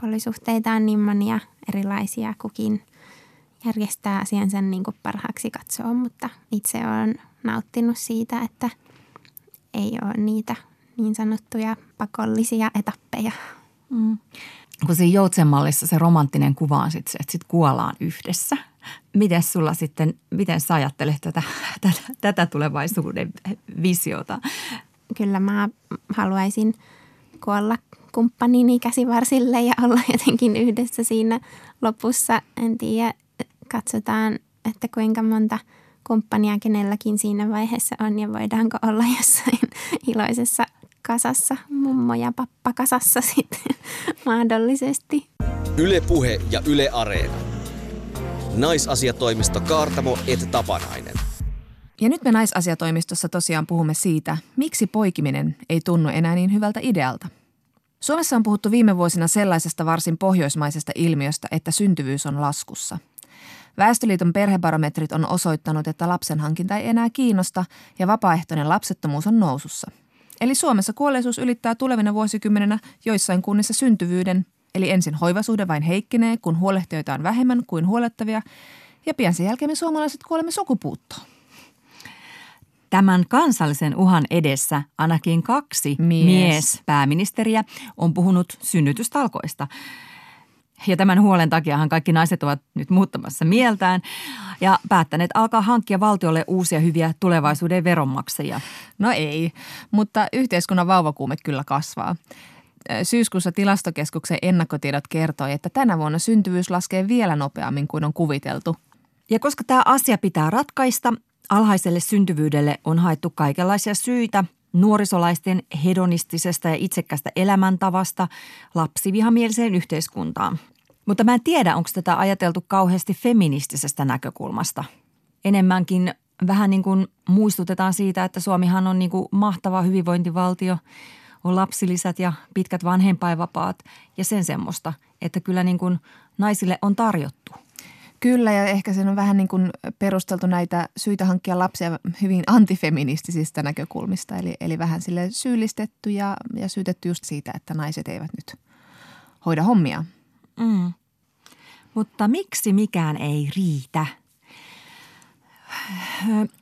polysuhteita on niin monia erilaisia, kukin järjestää asiansa niin kuin parhaaksi katsoo, mutta itse olen nauttinut siitä, että ei ole niitä niin sanottuja pakollisia etappeja. Mm. Kun siinä joutsenmallissa se romanttinen kuva on sitten että sit kuollaan yhdessä. Miten sulla sitten, miten sä ajattelet tätä, tätä, tätä tulevaisuuden visiota? Kyllä mä haluaisin kuolla kumppanini käsivarsille ja olla jotenkin yhdessä siinä lopussa. En tiedä, katsotaan, että kuinka monta kumppania kenelläkin siinä vaiheessa on ja voidaanko olla jossain iloisessa kasassa, mummo ja pappa kasassa sitten mahdollisesti. Yle Puhe ja Yle Areena. Naisasiatoimisto Kaartamo et Tapanainen. Ja nyt me naisasiatoimistossa tosiaan puhumme siitä, miksi poikiminen ei tunnu enää niin hyvältä idealta. Suomessa on puhuttu viime vuosina sellaisesta varsin pohjoismaisesta ilmiöstä, että syntyvyys on laskussa. Väestöliiton perhebarometrit on osoittanut, että lapsen hankinta ei enää kiinnosta ja vapaaehtoinen lapsettomuus on nousussa. Eli Suomessa kuolleisuus ylittää tulevina vuosikymmeninä joissain kunnissa syntyvyyden, eli ensin hoivasuhde vain heikkenee, kun huolehtijoita on vähemmän kuin huolettavia, ja pian sen jälkeen me suomalaiset kuolemme sukupuuttoon. Tämän kansallisen uhan edessä ainakin kaksi mies. mies-pääministeriä on puhunut synnytystalkoista. Ja tämän huolen takiahan kaikki naiset ovat nyt muuttamassa mieltään ja päättäneet alkaa hankkia valtiolle uusia hyviä tulevaisuuden veronmaksajia. No ei, mutta yhteiskunnan vauvakuume kyllä kasvaa. Syyskuussa tilastokeskuksen ennakkotiedot kertoi, että tänä vuonna syntyvyys laskee vielä nopeammin kuin on kuviteltu. Ja koska tämä asia pitää ratkaista, Alhaiselle syntyvyydelle on haettu kaikenlaisia syitä nuorisolaisten hedonistisesta ja itsekästä elämäntavasta lapsivihamieliseen yhteiskuntaan. Mutta mä en tiedä, onko tätä ajateltu kauheasti feministisestä näkökulmasta. Enemmänkin vähän niin kuin muistutetaan siitä, että Suomihan on niin kuin mahtava hyvinvointivaltio, on lapsilisät ja pitkät vanhempainvapaat ja sen semmoista, että kyllä niin kuin naisille on tarjottu – Kyllä ja ehkä sen on vähän niin kuin perusteltu näitä syitä hankkia lapsia hyvin antifeministisistä näkökulmista. Eli, eli vähän sille syyllistetty ja, ja syytetty just siitä, että naiset eivät nyt hoida hommia. Mm. Mutta miksi mikään ei riitä?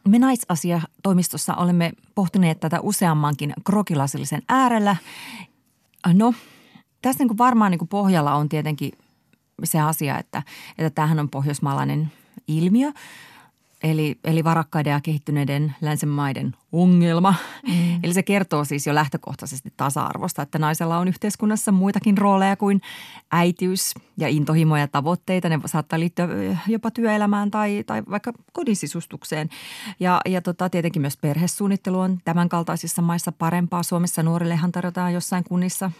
Me naisasiatoimistossa olemme pohtineet tätä useammankin krokilasillisen äärellä. No, tässä niin varmaan niin pohjalla on tietenkin – se asia, että, että tämähän on pohjoismaalainen ilmiö. Eli, eli varakkaiden ja kehittyneiden länsimaiden ongelma. Mm. Eli se kertoo siis jo lähtökohtaisesti tasa-arvosta, että naisella on yhteiskunnassa muitakin rooleja kuin äitiys ja intohimoja ja tavoitteita. Ne saattaa liittyä jopa työelämään tai, tai vaikka kodin sisustukseen. Ja, ja tota, tietenkin myös perhesuunnittelu on tämän kaltaisissa maissa parempaa. Suomessa nuorillehan tarjotaan jossain kunnissa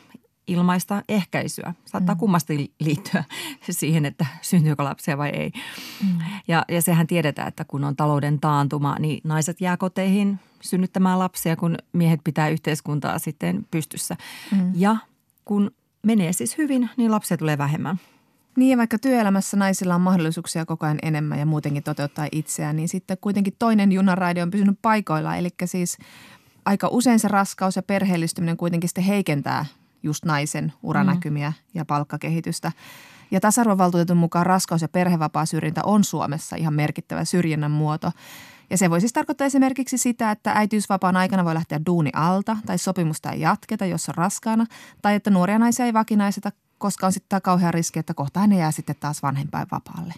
ilmaista ehkäisyä. Saattaa mm. kummasti liittyä siihen, että syntyykö lapsia vai ei. Mm. Ja, ja sehän tiedetään, että kun on talouden taantuma, niin naiset jää koteihin synnyttämään lapsia, kun miehet pitää yhteiskuntaa sitten pystyssä. Mm. Ja kun menee siis hyvin, niin lapsia tulee vähemmän. Niin ja vaikka työelämässä naisilla on mahdollisuuksia koko ajan enemmän ja muutenkin toteuttaa itseään, niin sitten kuitenkin toinen junaraide on pysynyt paikoilla. Eli siis aika usein se raskaus ja perheellistyminen kuitenkin sitten heikentää just naisen uranäkymiä mm. ja palkkakehitystä. Ja tasa-arvovaltuutetun mukaan raskaus- ja perhevapaasyrjintä on Suomessa ihan merkittävä syrjinnän muoto. Ja se voi siis tarkoittaa esimerkiksi sitä, että äitiysvapaan aikana voi lähteä duuni alta tai sopimusta ei jatketa, jos on raskaana, tai että nuoria naisia ei vakinaiseta, koska on sitten kauhea riski, että kohta hän jää sitten taas vanhempain vapaalle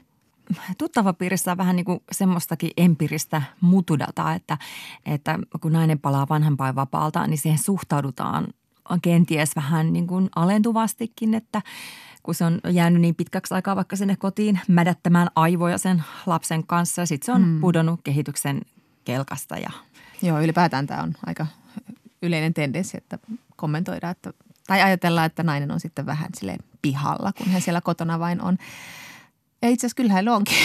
tuttava piirissä on vähän niin kuin semmoistakin empiristä mutudataa, että, että kun nainen palaa vanhempainvapaalta, niin siihen suhtaudutaan kenties vähän niin kuin alentuvastikin, että kun se on jäänyt niin pitkäksi aikaa vaikka sinne kotiin mädättämään aivoja sen lapsen kanssa ja sitten se on mm. pudonnut kehityksen kelkasta. Ja... Joo, ylipäätään tämä on aika yleinen tendenssi, että kommentoidaan, että, tai ajatellaan, että nainen on sitten vähän sille pihalla, kun hän siellä kotona vain on. Ja itse asiassa kyllähän onkin,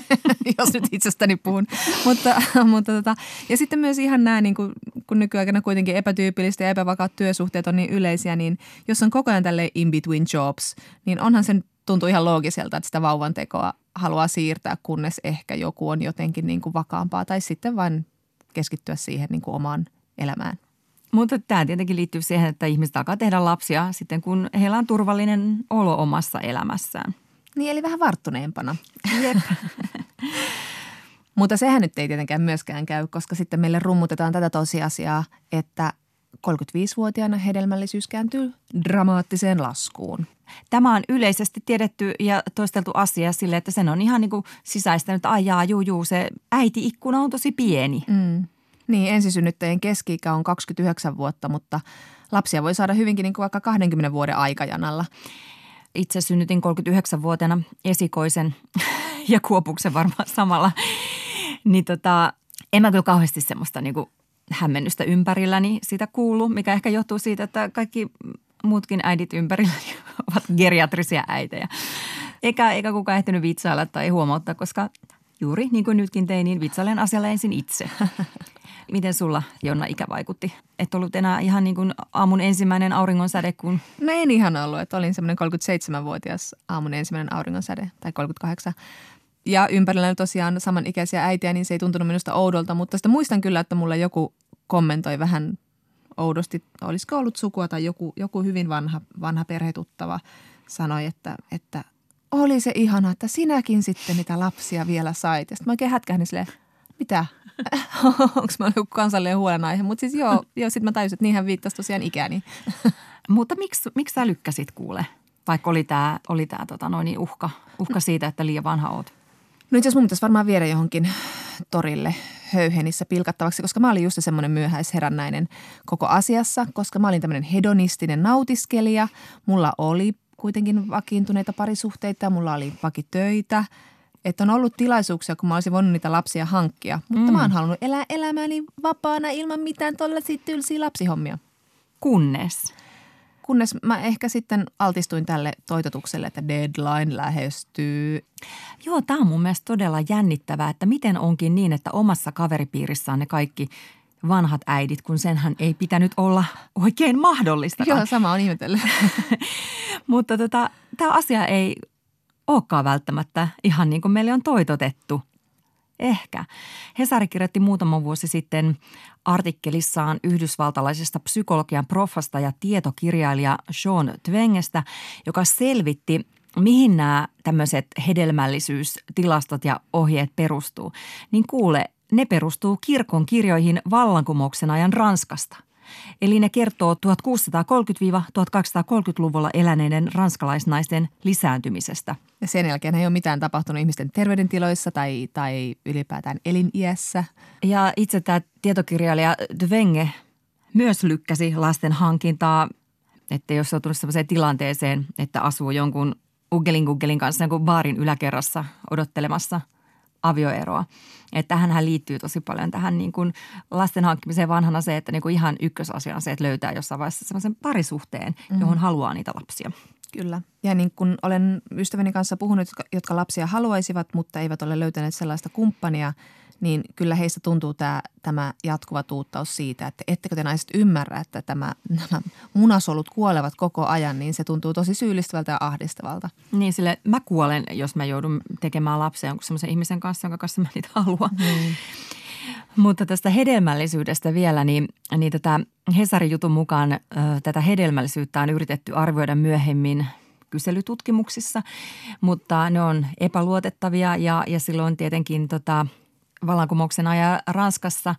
jos nyt itsestäni puhun. mutta, mutta tota, ja sitten myös ihan nämä, niin kuin, kun nykyaikana kuitenkin epätyypillistä ja epävakaat työsuhteet on niin yleisiä, niin jos on koko ajan tälle in between jobs, niin onhan sen tuntuu ihan loogiselta, että sitä vauvan tekoa haluaa siirtää, kunnes ehkä joku on jotenkin niin kuin vakaampaa tai sitten vain keskittyä siihen niin kuin omaan elämään. Mutta tämä tietenkin liittyy siihen, että ihmiset alkaa tehdä lapsia sitten, kun heillä on turvallinen olo omassa elämässään. Niin, eli vähän varttuneempana. Jep. Mutta sehän nyt ei tietenkään myöskään käy, koska sitten meille rummutetaan tätä tosiasiaa, että 35-vuotiaana hedelmällisyys kääntyy dramaattiseen laskuun. Tämä on yleisesti tiedetty ja toisteltu asia sille, että sen on ihan niin kuin sisäistänyt, että ajaa, juu, juu, se äiti-ikkuna on tosi pieni. Mm. Niin, ensisynnyttäjien keski on 29 vuotta, mutta lapsia voi saada hyvinkin niin kuin vaikka 20 vuoden aikajanalla. Itse synnytin 39-vuotiaana esikoisen ja kuopuksen varmaan samalla. Niin tota, en mä kyllä kauheasti semmoista niin kuin hämmennystä ympärilläni sitä kuulu, mikä ehkä johtuu siitä, että kaikki muutkin äidit ympärilläni ovat geriatrisia äitejä. Eikä, eikä kukaan ehtinyt vitsailla tai huomauttaa, koska juuri niin kuin nytkin tein, niin vitsailen asialle ensin itse. Miten sulla, Jonna, ikä vaikutti? Et ollut enää ihan niin kuin aamun ensimmäinen auringonsäde, kun... No en ihan ollut, että olin semmoinen 37-vuotias aamun ensimmäinen auringonsäde, tai 38. Ja ympärillä tosiaan samanikäisiä äitiä, niin se ei tuntunut minusta oudolta, mutta sitä muistan kyllä, että mulla joku kommentoi vähän oudosti, olisiko ollut sukua tai joku, joku hyvin vanha, vanha perhetuttava sanoi, että, että oli se ihana, että sinäkin sitten niitä lapsia vielä sait. Ja sitten mä oikein hätkähdin silleen, mitä? Onko mä joku kansallinen huolenaihe? Mutta siis joo, joo sitten mä tajusin, että niinhän viittasi tosiaan ikäni. Mutta miksi, miksi sä lykkäsit kuule? Vaikka oli tämä oli tää, tota, noin uhka, uhka siitä, että liian vanha oot. No itse asiassa mun pitäisi varmaan viedä johonkin torille höyhenissä pilkattavaksi, koska mä olin just semmoinen myöhäisherännäinen koko asiassa, koska mä olin tämmöinen hedonistinen nautiskelija. Mulla oli kuitenkin vakiintuneita parisuhteita mulla oli vakitöitä – että on ollut tilaisuuksia, kun mä olisin voinut niitä lapsia hankkia. Mutta mm. mä oon halunnut elää elämääni vapaana ilman mitään tollaisia tylsiä lapsihommia. Kunnes? Kunnes mä ehkä sitten altistuin tälle toitotukselle, että deadline lähestyy. Joo, tämä on mun mielestä todella jännittävää, että miten onkin niin, että omassa kaveripiirissä on ne kaikki vanhat äidit, kun senhän ei pitänyt olla oikein mahdollista. Joo, sama on ihmetellyt. Mutta tota, tämä asia ei olekaan välttämättä ihan niin kuin meille on toitotettu. Ehkä. Hesari kirjoitti muutama vuosi sitten artikkelissaan yhdysvaltalaisesta psykologian profasta ja tietokirjailija Sean Twengestä, joka selvitti, mihin nämä tämmöiset hedelmällisyystilastot ja ohjeet perustuu. Niin kuule, ne perustuu kirkon kirjoihin vallankumouksen ajan Ranskasta – Eli ne kertoo 1630-1230-luvulla eläneiden ranskalaisnaisten lisääntymisestä. Ja sen jälkeen ei ole mitään tapahtunut ihmisten terveydentiloissa tai, tai ylipäätään eliniässä. Ja itse tämä tietokirjailija Dvenge myös lykkäsi lasten hankintaa, että jos on tullut sellaiseen tilanteeseen, että asuu jonkun Uggelin Guggelin kanssa jonkun baarin yläkerrassa odottelemassa avioeroa – että tähän liittyy tosi paljon tähän niin kuin lasten hankkimiseen vanhana se, että niin kuin ihan ykkösasia on se, että löytää jossain vaiheessa sellaisen parisuhteen, mm-hmm. johon haluaa niitä lapsia. Kyllä. Ja niin kun olen ystäväni kanssa puhunut, jotka lapsia haluaisivat, mutta eivät ole löytäneet sellaista kumppania, niin kyllä heistä tuntuu tämä, tämä jatkuva tuuttaus siitä, että ettekö te naiset ymmärrä, että tämä, nämä munasolut kuolevat koko ajan, niin se tuntuu tosi syyllistävältä ja ahdistavalta. Niin sille mä kuolen, jos mä joudun tekemään lapsen jonkun semmoisen ihmisen kanssa, jonka kanssa mä niitä haluan. Mm. Mutta tästä hedelmällisyydestä vielä, niin, niin tätä Hesarin jutun mukaan ö, tätä hedelmällisyyttä on yritetty arvioida myöhemmin kyselytutkimuksissa, mutta ne on epäluotettavia ja, ja silloin tietenkin tota, vallankumouksen ajan Ranskassa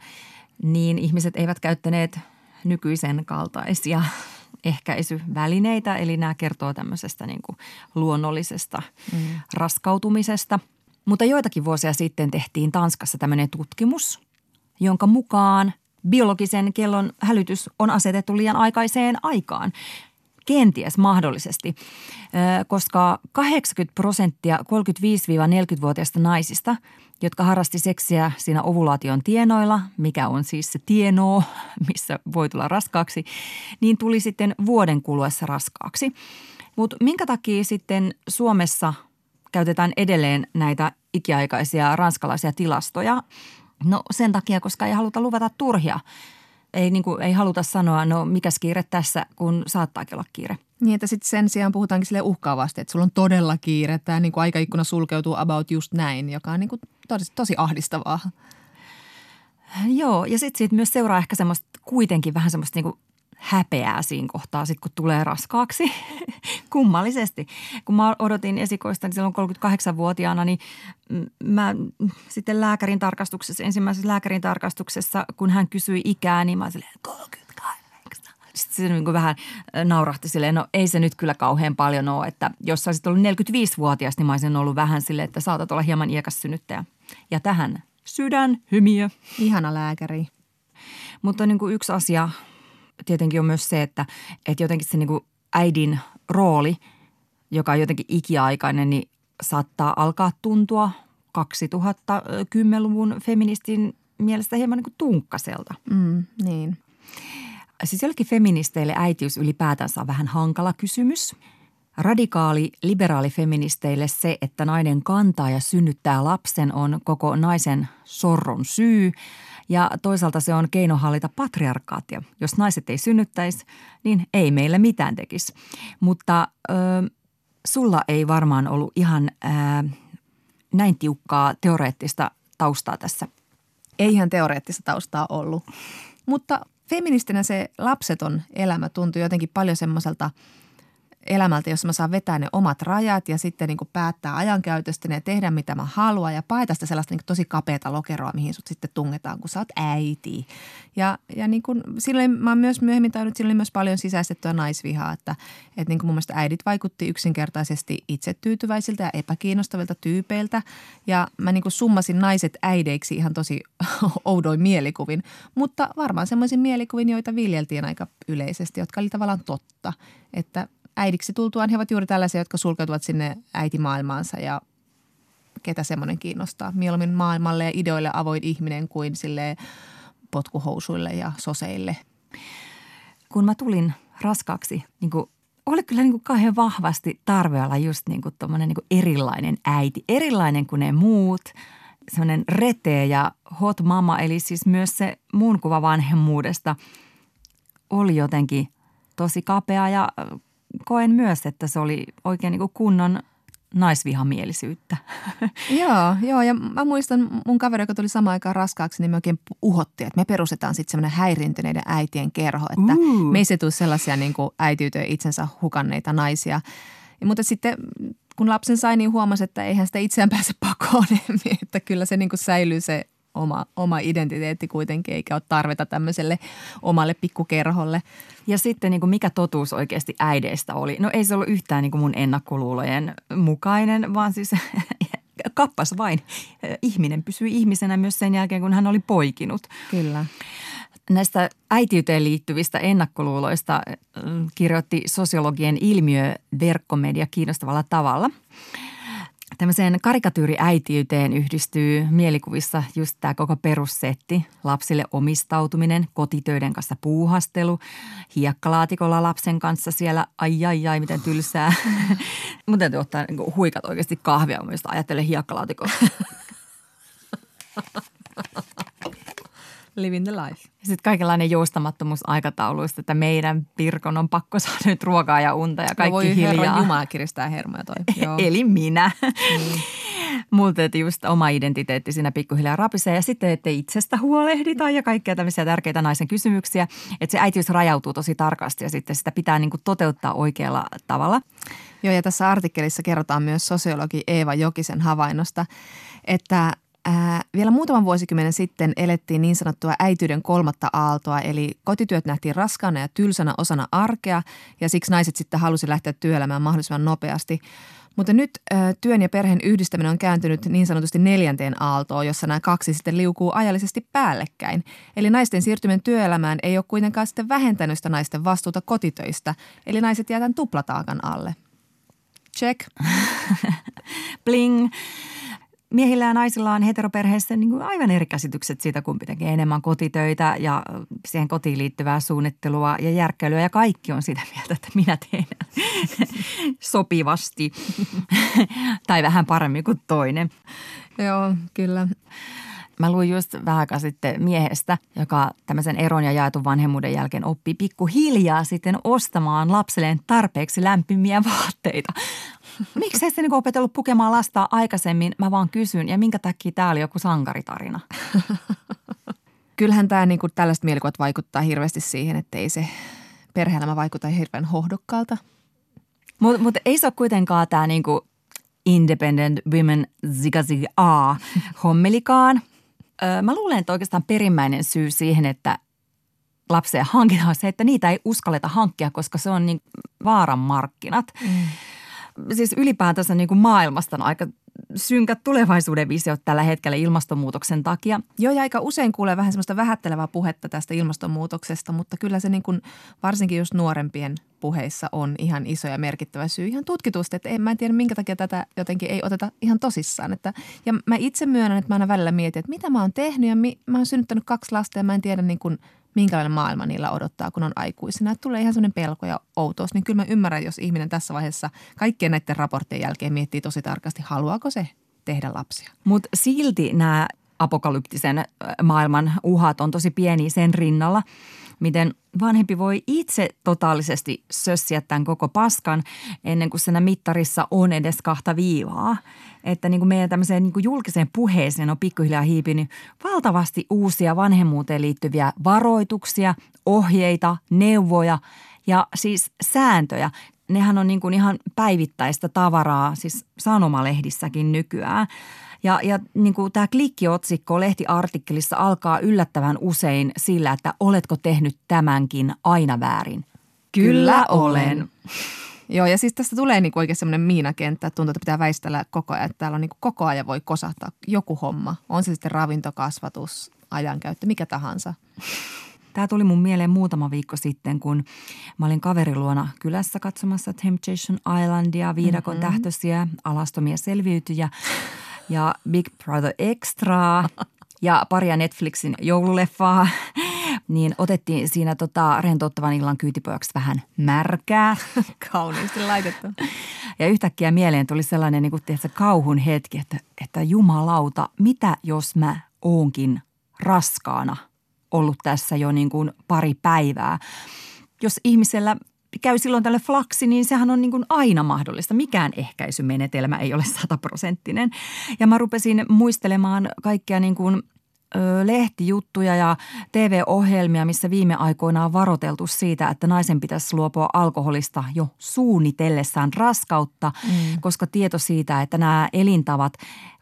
niin ihmiset eivät käyttäneet nykyisen kaltaisia ehkäisyvälineitä, eli nämä kertoo tämmöisestä niin kuin luonnollisesta mm. raskautumisesta. Mutta joitakin vuosia sitten tehtiin Tanskassa tämmöinen tutkimus, jonka mukaan biologisen kellon hälytys on asetettu liian aikaiseen aikaan. Kenties mahdollisesti, koska 80 prosenttia 35-40-vuotiaista naisista, jotka harrasti seksiä siinä ovulaation tienoilla, mikä on siis se tienoo, missä voi tulla raskaaksi, niin tuli sitten vuoden kuluessa raskaaksi. Mutta minkä takia sitten Suomessa käytetään edelleen näitä ikiaikaisia ranskalaisia tilastoja? No sen takia, koska ei haluta luvata turhia ei, niin kuin, ei haluta sanoa, no mikäs kiire tässä, kun saattaakin olla kiire. Niin, että sitten sen sijaan puhutaankin sille uhkaavasti, että sulla on todella kiire. Tämä niin kuin aikaikkuna sulkeutuu about just näin, joka on niin kuin tosi, tosi ahdistavaa. Joo, ja sitten siitä myös seuraa ehkä semmoista kuitenkin vähän semmoista niin kuin häpeää siinä kohtaa, sit kun tulee raskaaksi. Kummallisesti. Kun mä odotin esikoista niin silloin 38-vuotiaana, niin mä sitten lääkärin tarkastuksessa, ensimmäisessä lääkärin tarkastuksessa, kun hän kysyi ikää, niin mä olin silleen 38. Sitten se niin kuin vähän naurahti silleen, no ei se nyt kyllä kauhean paljon ole, että jos olisit ollut 45-vuotias, niin mä olisin ollut vähän silleen, että saatat olla hieman iäkäs synnyttäjä. Ja tähän sydän, hymiö. Ihana lääkäri. Mutta niin kuin yksi asia – tietenkin on myös se, että, että jotenkin se niin kuin äidin rooli, joka on jotenkin ikiaikainen, niin saattaa alkaa tuntua 2010-luvun feministin mielestä hieman niin kuin tunkkaselta. Mm, niin. Siis jollekin feministeille äitiys ylipäätänsä on vähän hankala kysymys. Radikaali liberaalifeministeille se, että nainen kantaa ja synnyttää lapsen on koko naisen sorron syy – ja toisaalta se on keino hallita patriarkaatia. Jos naiset ei synnyttäisi, niin ei meillä mitään tekisi. Mutta ö, sulla ei varmaan ollut ihan ö, näin tiukkaa teoreettista taustaa tässä. Ei ihan teoreettista taustaa ollut. Mutta feministinä se lapseton elämä tuntui jotenkin paljon semmoiselta – elämältä, jossa mä saan vetää ne omat rajat ja sitten niin kuin päättää ajankäytöstä ja tehdä mitä mä haluan. Ja paeta sitä sellaista niin kuin tosi kapeata lokeroa, mihin sut sitten tungetaan, kun sä oot äiti. Ja, ja niin kuin, silloin mä oon myös myöhemmin tajunnut, silloin myös paljon sisäistettyä naisvihaa, että, että niin kuin mun mielestä äidit vaikutti yksinkertaisesti itsetyytyväisiltä ja epäkiinnostavilta tyypeiltä. Ja mä niin kuin summasin naiset äideiksi ihan tosi oudoin mielikuvin, mutta varmaan semmoisin mielikuvin, joita viljeltiin aika yleisesti, jotka oli tavallaan totta, että äidiksi tultuaan he ovat juuri tällaisia, jotka sulkeutuvat sinne äitimaailmaansa ja ketä semmoinen kiinnostaa. Mieluummin maailmalle ja ideoille avoin ihminen kuin sille potkuhousuille ja soseille. Kun mä tulin raskaaksi, niin kuin, oli kyllä niin kuin kauhean vahvasti tarve olla just niin kuin niin erilainen äiti. Erilainen kuin ne muut, semmoinen reteä ja hot mama, eli siis myös se muun kuva vanhemmuudesta oli jotenkin tosi kapea ja koen myös, että se oli oikein niin kunnon naisvihamielisyyttä. joo, joo, ja mä muistan mun kaveri, joka tuli samaan aikaan raskaaksi, niin me oikein uhottiin, että me perustetaan sitten semmoinen häirintyneiden äitien kerho, että uh. me ei se tule sellaisia niin kuin äitiytyä itsensä hukanneita naisia. Ja, mutta sitten kun lapsen sai, niin huomasi, että eihän sitä itseään pääse pakoon, että kyllä se niin kuin säilyy se oma, oma identiteetti kuitenkin, eikä ole tarvetta tämmöiselle omalle pikkukerholle. Ja sitten niin kuin mikä totuus oikeasti äideistä oli? No ei se ollut yhtään niin kuin mun ennakkoluulojen mukainen, vaan siis kappas vain. Ihminen pysyi ihmisenä myös sen jälkeen, kun hän oli poikinut. Kyllä. Näistä äitiyteen liittyvistä ennakkoluuloista kirjoitti sosiologien ilmiö verkkomedia kiinnostavalla tavalla – Tämmöiseen karikatyyriäitiyteen yhdistyy mielikuvissa just tämä koko perussetti. Lapsille omistautuminen, kotitöiden kanssa puuhastelu, hiekkalaatikolla lapsen kanssa siellä, ai ai ai miten tylsää. Mun täytyy ottaa niin huikat oikeasti kahvia, mun ajattelen hiekkalaatikon. Living the life. Sitten kaikenlainen joustamattomuus aikatauluista, että meidän Pirkon on pakko saada nyt ruokaa ja unta ja kaikki no voi hiljaa. Herran Jumala kiristää hermoja toi. Joo. Eli minä. Mm. Mutta että just oma identiteetti siinä pikkuhiljaa rapisee ja sitten, että itsestä huolehdita ja kaikkea tämmöisiä tärkeitä naisen kysymyksiä. Että se äitiys rajautuu tosi tarkasti ja sitten sitä pitää niinku toteuttaa oikealla tavalla. Joo ja tässä artikkelissa kerrotaan myös sosiologi Eeva Jokisen havainnosta, että Ää, vielä muutaman vuosikymmenen sitten elettiin niin sanottua äityyden kolmatta aaltoa, eli kotityöt nähtiin raskaana ja tylsänä osana arkea ja siksi naiset sitten halusi lähteä työelämään mahdollisimman nopeasti. Mutta nyt ää, työn ja perheen yhdistäminen on kääntynyt niin sanotusti neljänteen aaltoon, jossa nämä kaksi sitten liukuu ajallisesti päällekkäin. Eli naisten siirtyminen työelämään ei ole kuitenkaan sitten vähentänyt sitä naisten vastuuta kotitöistä, eli naiset jäätään tuplataakan alle. Check. Bling miehillä ja naisilla on heteroperheessä niin kuin aivan eri käsitykset siitä, kumpi tekee enemmän kotitöitä ja siihen kotiin liittyvää suunnittelua ja järkkeilyä. Ja kaikki on sitä mieltä, että minä teen sopivasti tai vähän paremmin kuin toinen. Joo, kyllä. Mä luin just vähän aikaa sitten miehestä, joka tämmöisen eron ja jaetun vanhemmuuden jälkeen oppi pikkuhiljaa sitten ostamaan lapselleen tarpeeksi lämpimiä vaatteita. Miksi et niin opetellut pukemaan lasta aikaisemmin? Mä vaan kysyn. Ja minkä takia tämä oli joku sankaritarina? Kyllähän tämä niin kuin tällaiset mielikuvat vaikuttaa hirveästi siihen, että ei se perhe-elämä vaikuta hirveän hohdokkaalta. Mutta mut ei se ole kuitenkaan tämä niin kuin independent women ziga ziga a hommelikaan. Mä luulen, että oikeastaan perimmäinen syy siihen, että lapsia hankitaan on se, että niitä ei uskalleta hankkia, koska se on niin vaaran markkinat. Mm siis ylipäätänsä niin kuin maailmasta on aika synkät tulevaisuuden visiot tällä hetkellä ilmastonmuutoksen takia. Joo, ja aika usein kuulee vähän semmoista vähättelevää puhetta tästä ilmastonmuutoksesta, mutta kyllä se niin kuin, varsinkin just nuorempien puheissa on ihan iso ja merkittävä syy ihan tutkitusti. Että en, mä en tiedä, minkä takia tätä jotenkin ei oteta ihan tosissaan. Että, ja mä itse myönnän, että mä aina välillä mietin, että mitä mä oon tehnyt ja mi, mä oon synnyttänyt kaksi lasta ja mä en tiedä niin kuin – minkälainen maailma niillä odottaa, kun on aikuisina. Että tulee ihan sellainen pelko ja outous. Niin kyllä mä ymmärrän, jos ihminen tässä vaiheessa kaikkien näiden raporttien jälkeen miettii tosi tarkasti, haluaako se tehdä lapsia. Mutta silti nämä apokalyptisen maailman uhat on tosi pieni sen rinnalla, miten vanhempi voi itse totaalisesti sössiä tämän koko paskan ennen kuin siinä mittarissa on edes kahta viivaa. Että niin kuin meidän tämmöiseen niin kuin julkiseen puheeseen on pikkuhiljaa hiipinyt valtavasti uusia vanhemmuuteen liittyviä varoituksia, ohjeita, neuvoja ja siis sääntöjä. Nehän on niin kuin ihan päivittäistä tavaraa siis sanomalehdissäkin nykyään – ja, ja niin kuin tämä klikkiotsikko lehtiartikkelissa alkaa yllättävän usein sillä, että oletko tehnyt tämänkin aina väärin? Kyllä olen. Joo, ja siis tästä tulee niin oikein semmoinen miinakenttä, että tuntuu, että pitää väistellä koko ajan. Että täällä on niin koko ajan voi kosahtaa joku homma. On se sitten ravintokasvatus, ajankäyttö, mikä tahansa. Tämä tuli mun mieleen muutama viikko sitten, kun mä olin kaveriluona kylässä katsomassa Temptation Islandia, viidakon mm-hmm. tähtöisiä, alastomia selviytyjä ja Big Brother Extra ja paria Netflixin joululeffaa, niin otettiin siinä tota rentouttavan illan kyytipojaksi vähän märkää. Kauniisti laitettu. Ja yhtäkkiä mieleen tuli sellainen niin kuin, tiedätkö, kauhun hetki, että, että jumalauta, mitä jos mä oonkin raskaana ollut tässä jo niin kuin pari päivää. Jos ihmisellä käy silloin tälle flaksi, niin sehän on niin kuin aina mahdollista. Mikään ehkäisymenetelmä ei ole sataprosenttinen. Ja mä rupesin muistelemaan kaikkia niin kuin lehtijuttuja ja TV-ohjelmia, missä viime aikoina on varoteltu siitä, että naisen pitäisi luopua alkoholista jo suunnitellessaan raskautta, mm. koska tieto siitä, että nämä elintavat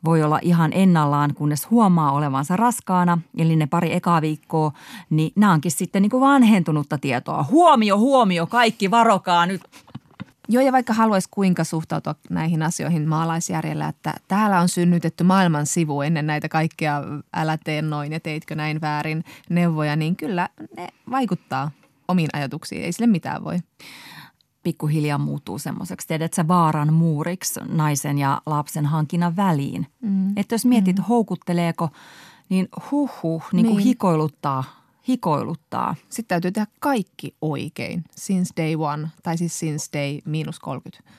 voi olla ihan ennallaan, kunnes huomaa olevansa raskaana, eli ne pari ekaa viikkoa, niin nämä onkin sitten niin kuin vanhentunutta tietoa. Huomio, huomio, kaikki varokaa nyt Joo, ja vaikka haluaisi kuinka suhtautua näihin asioihin maalaisjärjellä, että täällä on synnytetty maailman sivu ennen näitä kaikkia älä tee noin ja teitkö näin väärin neuvoja, niin kyllä ne vaikuttaa omiin ajatuksiin. Ei sille mitään voi pikkuhiljaa muuttuu semmoiseksi, tiedät sä vaaran muuriksi naisen ja lapsen hankinnan väliin. Mm. Että jos mietit, mm. houkutteleeko, niin huh huh, niin kuin niin. hikoiluttaa hikoiluttaa. Sitten täytyy tehdä kaikki oikein since day one, tai siis since day miinus 30.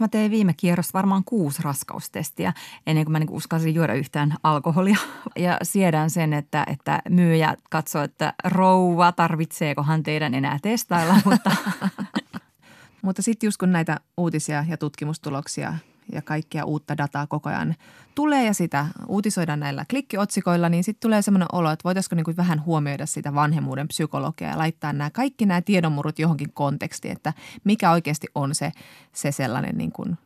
Mä tein viime kierros varmaan kuusi raskaustestiä ennen kuin mä niin uskalsin juoda yhtään alkoholia. Ja siedän sen, että, että myyjä katsoo, että rouva, tarvitseekohan teidän enää testailla, mutta Mutta sitten just kun näitä uutisia ja tutkimustuloksia ja kaikkea uutta dataa koko ajan tulee ja sitä uutisoidaan näillä klikkiotsikoilla, niin sitten tulee semmoinen olo, että voitaisiinko niin kuin vähän huomioida sitä vanhemmuuden psykologiaa ja laittaa nämä kaikki nämä tiedonmurut johonkin kontekstiin, että mikä oikeasti on se, se sellainen, niin kuin,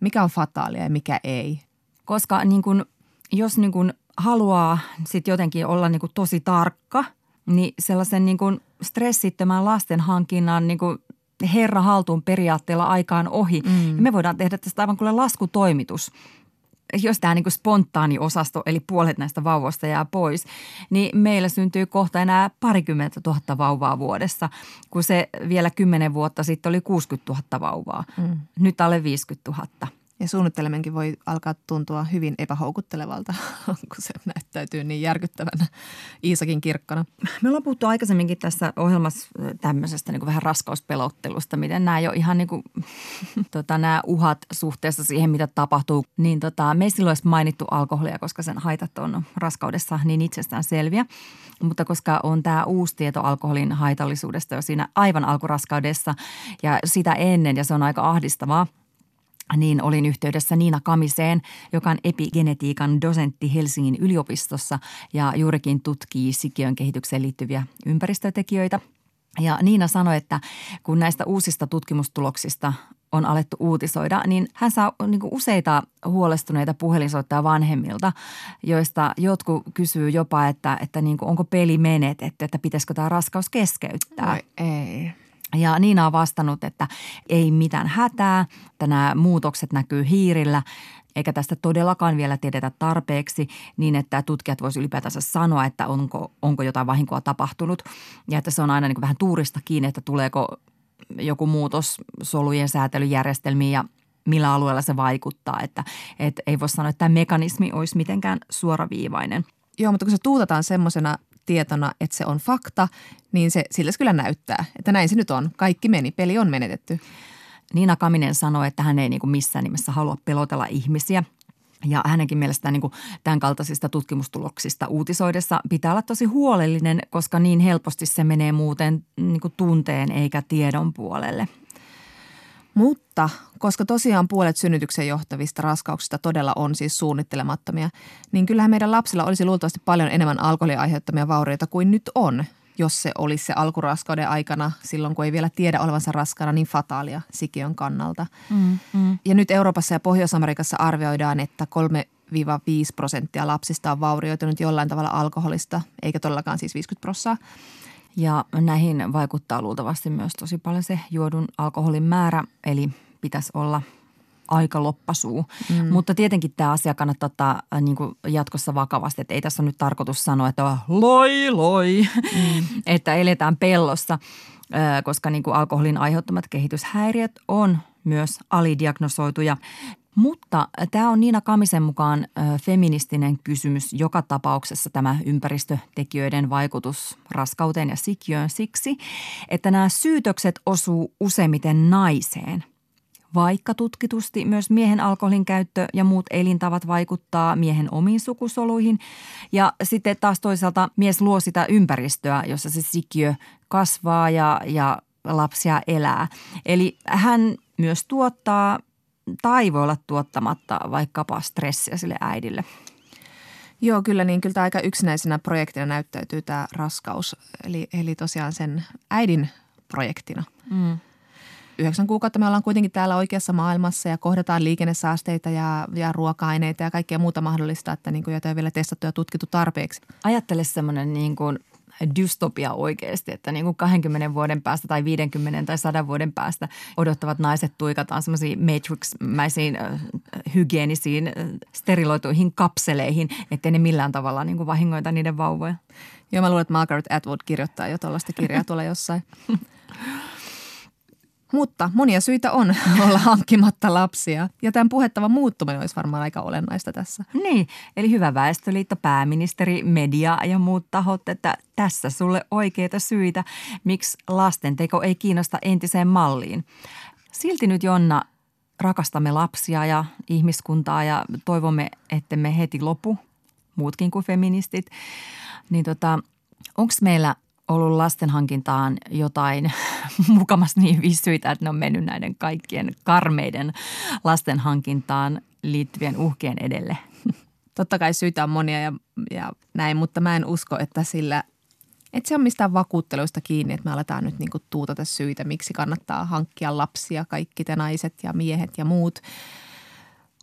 mikä on fataalia ja mikä ei. koska niin kun, jos niin kun haluaa sit jotenkin olla niin kun tosi tarkka, niin sellaisen niin kun stressittömän lasten hankinnan niin herra haltuun periaatteella aikaan ohi. Mm. Ja me voidaan tehdä tästä aivan kuin laskutoimitus. Jos tämä niin spontaani osasto, eli puolet näistä vauvoista jää pois, niin meillä syntyy kohta enää parikymmentä tuhatta vauvaa vuodessa, kun se vielä kymmenen vuotta sitten oli 60 000 vauvaa. Mm. Nyt alle 50 000. Ja suunnittelemenkin voi alkaa tuntua hyvin epähoukuttelevalta, kun se näyttäytyy niin järkyttävänä Iisakin kirkkona. Me ollaan puhuttu aikaisemminkin tässä ohjelmassa tämmöisestä niin kuin vähän raskauspelottelusta, miten nämä jo ihan niin kuin, tota, nämä uhat suhteessa siihen, mitä tapahtuu. Niin tota, me ei silloin edes mainittu alkoholia, koska sen haitat on raskaudessa niin itsestään selviä. Mutta koska on tämä uusi tieto alkoholin haitallisuudesta jo siinä aivan alkuraskaudessa ja sitä ennen ja se on aika ahdistavaa – niin olin yhteydessä Niina Kamiseen, joka on epigenetiikan dosentti Helsingin yliopistossa ja juurikin tutkii sikiön kehitykseen liittyviä ympäristötekijöitä. Ja Niina sanoi, että kun näistä uusista tutkimustuloksista on alettu uutisoida, niin hän saa niin useita huolestuneita puhelinsoittajia vanhemmilta, joista jotkut kysyy jopa, että, että niin onko peli menetetty, että pitäisikö tämä raskaus keskeyttää. Vai ei. Ja Niina on vastannut, että ei mitään hätää, että nämä muutokset näkyy hiirillä eikä tästä todellakaan vielä tiedetä tarpeeksi niin, että tutkijat voisivat ylipäätänsä sanoa, että onko, onko jotain vahinkoa tapahtunut ja että se on aina niin vähän tuurista kiinni, että tuleeko joku muutos solujen säätelyjärjestelmiin ja millä alueella se vaikuttaa, että, että ei voi sanoa, että tämä mekanismi olisi mitenkään suoraviivainen. Joo, mutta kun se tuutataan semmoisena tietona, että se on fakta, niin se sillä se kyllä näyttää, että näin se nyt on. Kaikki meni, peli on menetetty. Niina Kaminen sanoi, että hän ei niin kuin missään nimessä halua pelotella ihmisiä. Ja hänenkin mielestään niin tämän kaltaisista tutkimustuloksista uutisoidessa pitää olla tosi huolellinen, koska niin helposti se menee muuten niin kuin tunteen eikä tiedon puolelle. Mutta koska tosiaan puolet synnytykseen johtavista raskauksista todella on siis suunnittelemattomia, niin kyllähän meidän lapsilla olisi luultavasti paljon enemmän alkoholin aiheuttamia vaurioita kuin nyt on, jos se olisi se alkuraskauden aikana, silloin kun ei vielä tiedä olevansa raskaana, niin fataalia sikiön kannalta. Mm, mm. Ja nyt Euroopassa ja Pohjois-Amerikassa arvioidaan, että 3-5 prosenttia lapsista on vaurioitunut jollain tavalla alkoholista, eikä todellakaan siis 50 prosenttia. Ja näihin vaikuttaa luultavasti myös tosi paljon se juodun alkoholin määrä, eli pitäisi olla aika loppasuu. Mm. Mutta tietenkin tämä asia kannattaa ottaa äh, niin kuin jatkossa vakavasti, että ei tässä ole nyt tarkoitus sanoa, että on loi loi, mm. että eletään pellossa, äh, koska niin kuin alkoholin aiheuttamat kehityshäiriöt on myös alidiagnosoituja. Mutta tämä on Niina Kamisen mukaan feministinen kysymys joka tapauksessa tämä ympäristötekijöiden vaikutus raskauteen ja sikiöön siksi, että nämä syytökset osuu useimmiten naiseen – vaikka tutkitusti myös miehen alkoholin käyttö ja muut elintavat vaikuttaa miehen omiin sukusoluihin. Ja sitten taas toisaalta mies luo sitä ympäristöä, jossa se sikiö kasvaa ja, ja lapsia elää. Eli hän myös tuottaa tai voi olla tuottamatta vaikkapa stressiä sille äidille. Joo, kyllä niin. Kyllä tämä aika yksinäisenä projektina näyttäytyy tämä raskaus. Eli, eli tosiaan sen äidin projektina. Mm. Yhdeksän kuukautta me ollaan kuitenkin täällä oikeassa maailmassa ja kohdataan liikennesaasteita ja, ja ruoka-aineita ja kaikkea muuta mahdollista, että niin kuin, joita on vielä testattu ja tutkittu tarpeeksi. Ajattele semmoinen niin kuin dystopia oikeasti, että niin kuin 20 vuoden päästä tai 50 tai 100 vuoden päästä odottavat naiset tuikataan semmoisiin Matrix-mäisiin hygienisiin steriloituihin kapseleihin, ettei ne millään tavalla niin kuin vahingoita niiden vauvoja. Joo, mä luulen, että Margaret Atwood kirjoittaa jo tuollaista kirjaa tuolla jossain. Mutta monia syitä on olla hankkimatta lapsia. Ja tämän puhettavan muuttuminen olisi varmaan aika olennaista tässä. Niin, eli hyvä väestöliitto, pääministeri, media ja muut tahot, että tässä sulle oikeita syitä, miksi lastenteko ei kiinnosta entiseen malliin. Silti nyt Jonna, rakastamme lapsia ja ihmiskuntaa ja toivomme, että me heti lopu, muutkin kuin feministit, niin tota, onko meillä ollut lastenhankintaan jotain mukamas niin vissyitä, että ne on mennyt näiden kaikkien karmeiden lastenhankintaan liittyvien uhkien edelle? Totta kai syitä on monia ja, ja näin, mutta mä en usko, että sillä että se on mistään vakuutteluista kiinni, että me aletaan nyt niinku tuutata syitä, miksi kannattaa hankkia lapsia, kaikki te naiset ja miehet ja muut.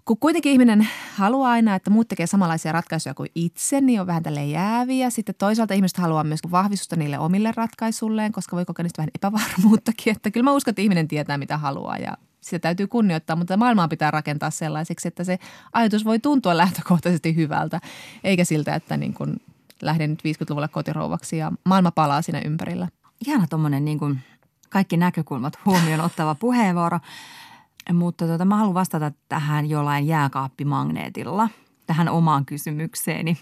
Kun kuitenkin ihminen haluaa aina, että muut tekee samanlaisia ratkaisuja kuin itse, niin on vähän tälle jääviä. Sitten toisaalta ihmiset haluaa myös vahvistusta niille omille ratkaisuilleen, koska voi kokea niistä vähän epävarmuuttakin. Että kyllä mä uskon, että ihminen tietää, mitä haluaa ja sitä täytyy kunnioittaa, mutta maailmaa pitää rakentaa sellaiseksi, että se ajatus voi tuntua lähtökohtaisesti hyvältä, eikä siltä, että niin kuin lähden nyt 50-luvulla kotirouvaksi ja maailma palaa siinä ympärillä. Ihana tuommoinen niin kaikki näkökulmat huomioon ottava puheenvuoro. Mutta tota, mä haluan vastata tähän jollain jääkaappimagneetilla, tähän omaan kysymykseeni.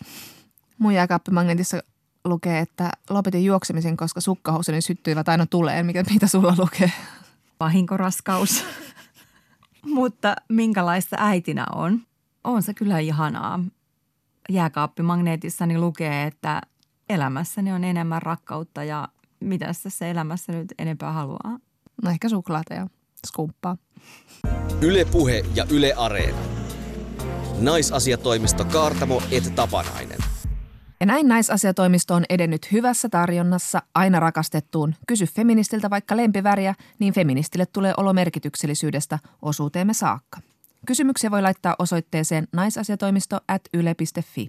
Mun jääkaappimagneetissa lukee, että lopetin juoksemisen, koska sukkahousuni syttyivät aina tuleen. Mikä, mitä sulla lukee? Vahinkoraskaus. Mutta minkälaista äitinä on? On se kyllä ihanaa jääkaappimagneetissani lukee, että elämässäni on enemmän rakkautta ja mitä tässä elämässä nyt enempää haluaa? No ehkä suklaata ja skumppaa. Yle Puhe ja Yle Areena. Naisasiatoimisto Kaartamo et Tapanainen. Ja näin naisasiatoimisto on edennyt hyvässä tarjonnassa aina rakastettuun Kysy feministiltä vaikka lempiväriä, niin feministille tulee olo merkityksellisyydestä osuuteemme saakka. Kysymyksiä voi laittaa osoitteeseen naisasiatoimisto at yle.fi.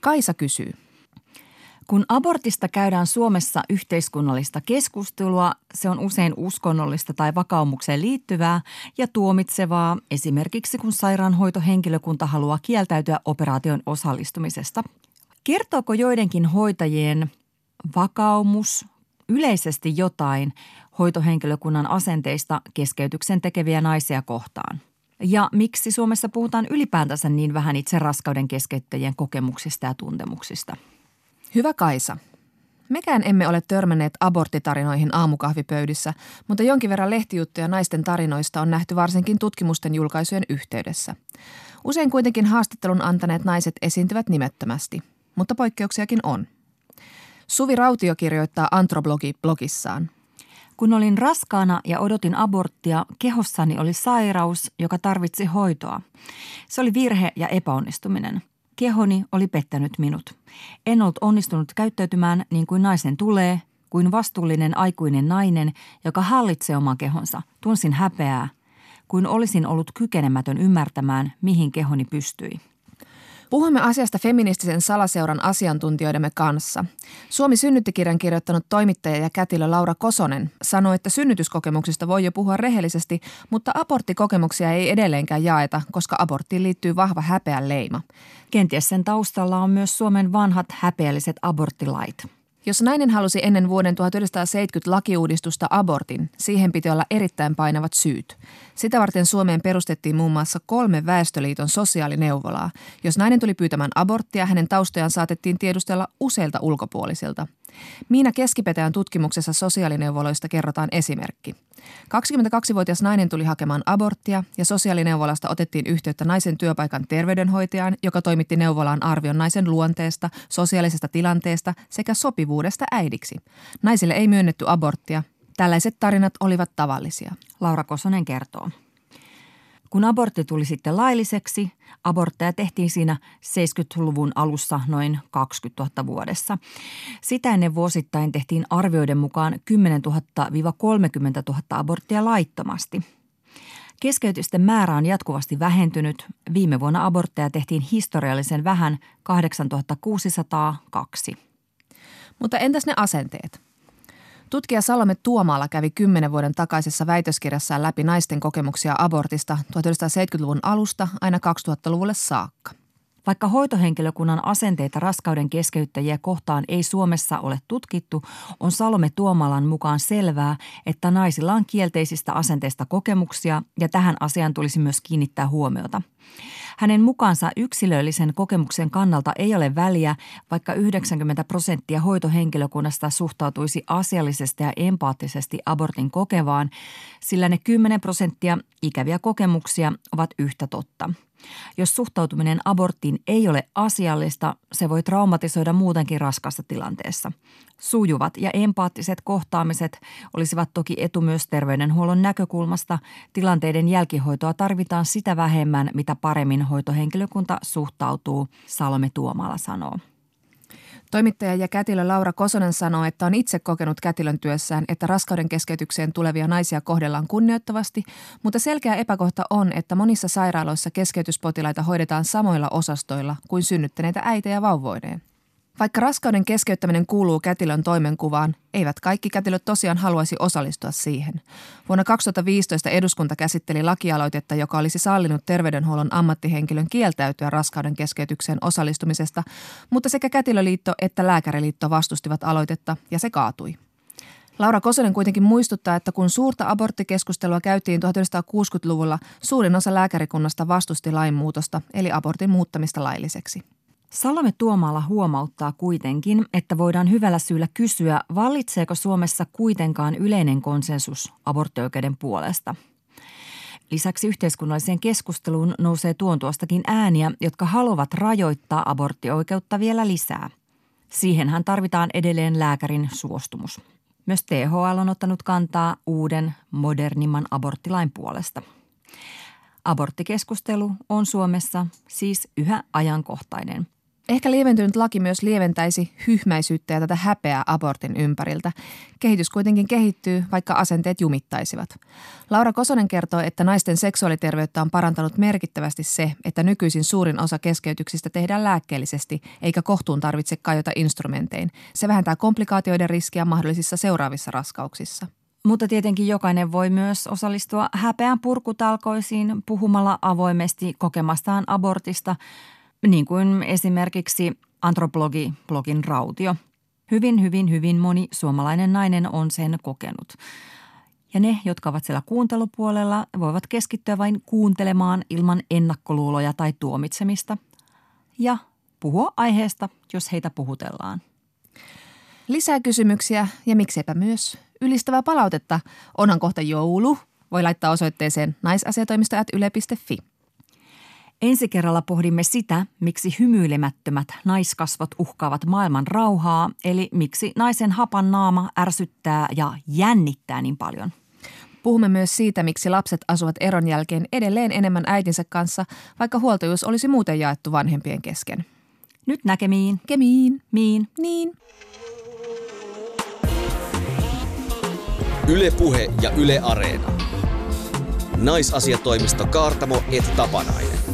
Kaisa kysyy. Kun abortista käydään Suomessa yhteiskunnallista keskustelua, se on usein uskonnollista tai vakaumukseen liittyvää ja tuomitsevaa, esimerkiksi kun sairaanhoitohenkilökunta haluaa kieltäytyä operaation osallistumisesta. Kertooko joidenkin hoitajien vakaumus yleisesti jotain hoitohenkilökunnan asenteista keskeytyksen tekeviä naisia kohtaan? Ja miksi Suomessa puhutaan ylipäätänsä niin vähän itse raskauden keskeyttäjien kokemuksista ja tuntemuksista? Hyvä Kaisa. Mekään emme ole törmänneet aborttitarinoihin aamukahvipöydissä, mutta jonkin verran lehtijuttuja naisten tarinoista on nähty varsinkin tutkimusten julkaisujen yhteydessä. Usein kuitenkin haastattelun antaneet naiset esiintyvät nimettömästi, mutta poikkeuksiakin on. Suvi Rautio kirjoittaa Antroblogi blogissaan – kun olin raskaana ja odotin aborttia, kehossani oli sairaus, joka tarvitsi hoitoa. Se oli virhe ja epäonnistuminen. Kehoni oli pettänyt minut. En ollut onnistunut käyttäytymään niin kuin naisen tulee, kuin vastuullinen aikuinen nainen, joka hallitsee oman kehonsa. Tunsin häpeää, kuin olisin ollut kykenemätön ymmärtämään, mihin kehoni pystyi. Puhumme asiasta feministisen salaseuran asiantuntijoidemme kanssa. Suomi synnyttikirjan kirjoittanut toimittaja ja kätilö Laura Kosonen sanoi, että synnytyskokemuksista voi jo puhua rehellisesti, mutta aborttikokemuksia ei edelleenkään jaeta, koska aborttiin liittyy vahva häpeän leima. Kenties sen taustalla on myös Suomen vanhat häpeälliset aborttilait – jos nainen halusi ennen vuoden 1970 lakiuudistusta abortin, siihen piti olla erittäin painavat syyt. Sitä varten Suomeen perustettiin muun muassa kolme Väestöliiton sosiaalineuvolaa. Jos nainen tuli pyytämään aborttia, hänen taustojaan saatettiin tiedustella useilta ulkopuolisilta. Miina Keskipetäjän tutkimuksessa sosiaalineuvoloista kerrotaan esimerkki. 22-vuotias nainen tuli hakemaan aborttia ja sosiaalineuvolasta otettiin yhteyttä naisen työpaikan terveydenhoitajaan, joka toimitti neuvolaan arvion naisen luonteesta, sosiaalisesta tilanteesta sekä sopivuudesta äidiksi. Naisille ei myönnetty aborttia. Tällaiset tarinat olivat tavallisia. Laura Kosonen kertoo. Kun abortti tuli sitten lailliseksi, abortteja tehtiin siinä 70-luvun alussa noin 20 000 vuodessa. Sitä ennen vuosittain tehtiin arvioiden mukaan 10 000-30 000 aborttia laittomasti. Keskeytysten määrä on jatkuvasti vähentynyt. Viime vuonna abortteja tehtiin historiallisen vähän 8602. Mutta entäs ne asenteet? Tutkija Salome Tuomaala kävi kymmenen vuoden takaisessa väitöskirjassaan läpi naisten kokemuksia abortista 1970-luvun alusta aina 2000-luvulle saakka. Vaikka hoitohenkilökunnan asenteita raskauden keskeyttäjiä kohtaan ei Suomessa ole tutkittu, on Salome Tuomalan mukaan selvää, että naisilla on kielteisistä asenteista kokemuksia ja tähän asiaan tulisi myös kiinnittää huomiota. Hänen mukaansa yksilöllisen kokemuksen kannalta ei ole väliä, vaikka 90 prosenttia hoitohenkilökunnasta suhtautuisi asiallisesti ja empaattisesti abortin kokevaan, sillä ne 10 prosenttia ikäviä kokemuksia ovat yhtä totta – jos suhtautuminen aborttiin ei ole asiallista, se voi traumatisoida muutenkin raskassa tilanteessa. Sujuvat ja empaattiset kohtaamiset olisivat toki etu myös terveydenhuollon näkökulmasta. Tilanteiden jälkihoitoa tarvitaan sitä vähemmän, mitä paremmin hoitohenkilökunta suhtautuu, Salome Tuomala sanoo. Toimittaja ja kätilö Laura Kosonen sanoo, että on itse kokenut kätilön työssään, että raskauden keskeytykseen tulevia naisia kohdellaan kunnioittavasti, mutta selkeä epäkohta on, että monissa sairaaloissa keskeytyspotilaita hoidetaan samoilla osastoilla kuin synnyttäneitä äitejä vauvoineen. Vaikka raskauden keskeyttäminen kuuluu kätilön toimenkuvaan, eivät kaikki kätilöt tosiaan haluaisi osallistua siihen. Vuonna 2015 eduskunta käsitteli lakialoitetta, joka olisi sallinut terveydenhuollon ammattihenkilön kieltäytyä raskauden keskeytykseen osallistumisesta, mutta sekä kätilöliitto että lääkäriliitto vastustivat aloitetta ja se kaatui. Laura Kosonen kuitenkin muistuttaa, että kun suurta aborttikeskustelua käytiin 1960-luvulla, suurin osa lääkärikunnasta vastusti lainmuutosta, eli abortin muuttamista lailliseksi. Salome Tuomala huomauttaa kuitenkin, että voidaan hyvällä syyllä kysyä, vallitseeko Suomessa kuitenkaan yleinen konsensus aborttioikeuden puolesta. Lisäksi yhteiskunnalliseen keskusteluun nousee tuon tuostakin ääniä, jotka haluavat rajoittaa aborttioikeutta vielä lisää. Siihenhän tarvitaan edelleen lääkärin suostumus. Myös THL on ottanut kantaa uuden, modernimman aborttilain puolesta. Aborttikeskustelu on Suomessa siis yhä ajankohtainen – Ehkä lieventynyt laki myös lieventäisi hyhmäisyyttä ja tätä häpeää abortin ympäriltä. Kehitys kuitenkin kehittyy, vaikka asenteet jumittaisivat. Laura Kosonen kertoo, että naisten seksuaaliterveyttä on parantanut merkittävästi se, että nykyisin suurin osa keskeytyksistä tehdään lääkkeellisesti, eikä kohtuun tarvitse kajota instrumentein. Se vähentää komplikaatioiden riskiä mahdollisissa seuraavissa raskauksissa. Mutta tietenkin jokainen voi myös osallistua häpeän purkutalkoisiin puhumalla avoimesti kokemastaan abortista – niin kuin esimerkiksi antropologi-blogin Rautio. Hyvin, hyvin, hyvin moni suomalainen nainen on sen kokenut. Ja ne, jotka ovat siellä kuuntelupuolella, voivat keskittyä vain kuuntelemaan ilman ennakkoluuloja tai tuomitsemista ja puhua aiheesta, jos heitä puhutellaan. Lisää kysymyksiä ja miksepä myös ylistävää palautetta. Onhan kohta joulu. Voi laittaa osoitteeseen naisasiatoimisto.yle.fi. Ensi kerralla pohdimme sitä, miksi hymyilemättömät naiskasvot uhkaavat maailman rauhaa, eli miksi naisen hapan naama ärsyttää ja jännittää niin paljon. Puhumme myös siitä, miksi lapset asuvat eron jälkeen edelleen enemmän äitinsä kanssa, vaikka huoltajuus olisi muuten jaettu vanhempien kesken. Nyt näkemiin. Kemiin. Miin. Niin. Yle Puhe ja Yle Areena. Naisasiatoimisto Kaartamo et Tapanainen.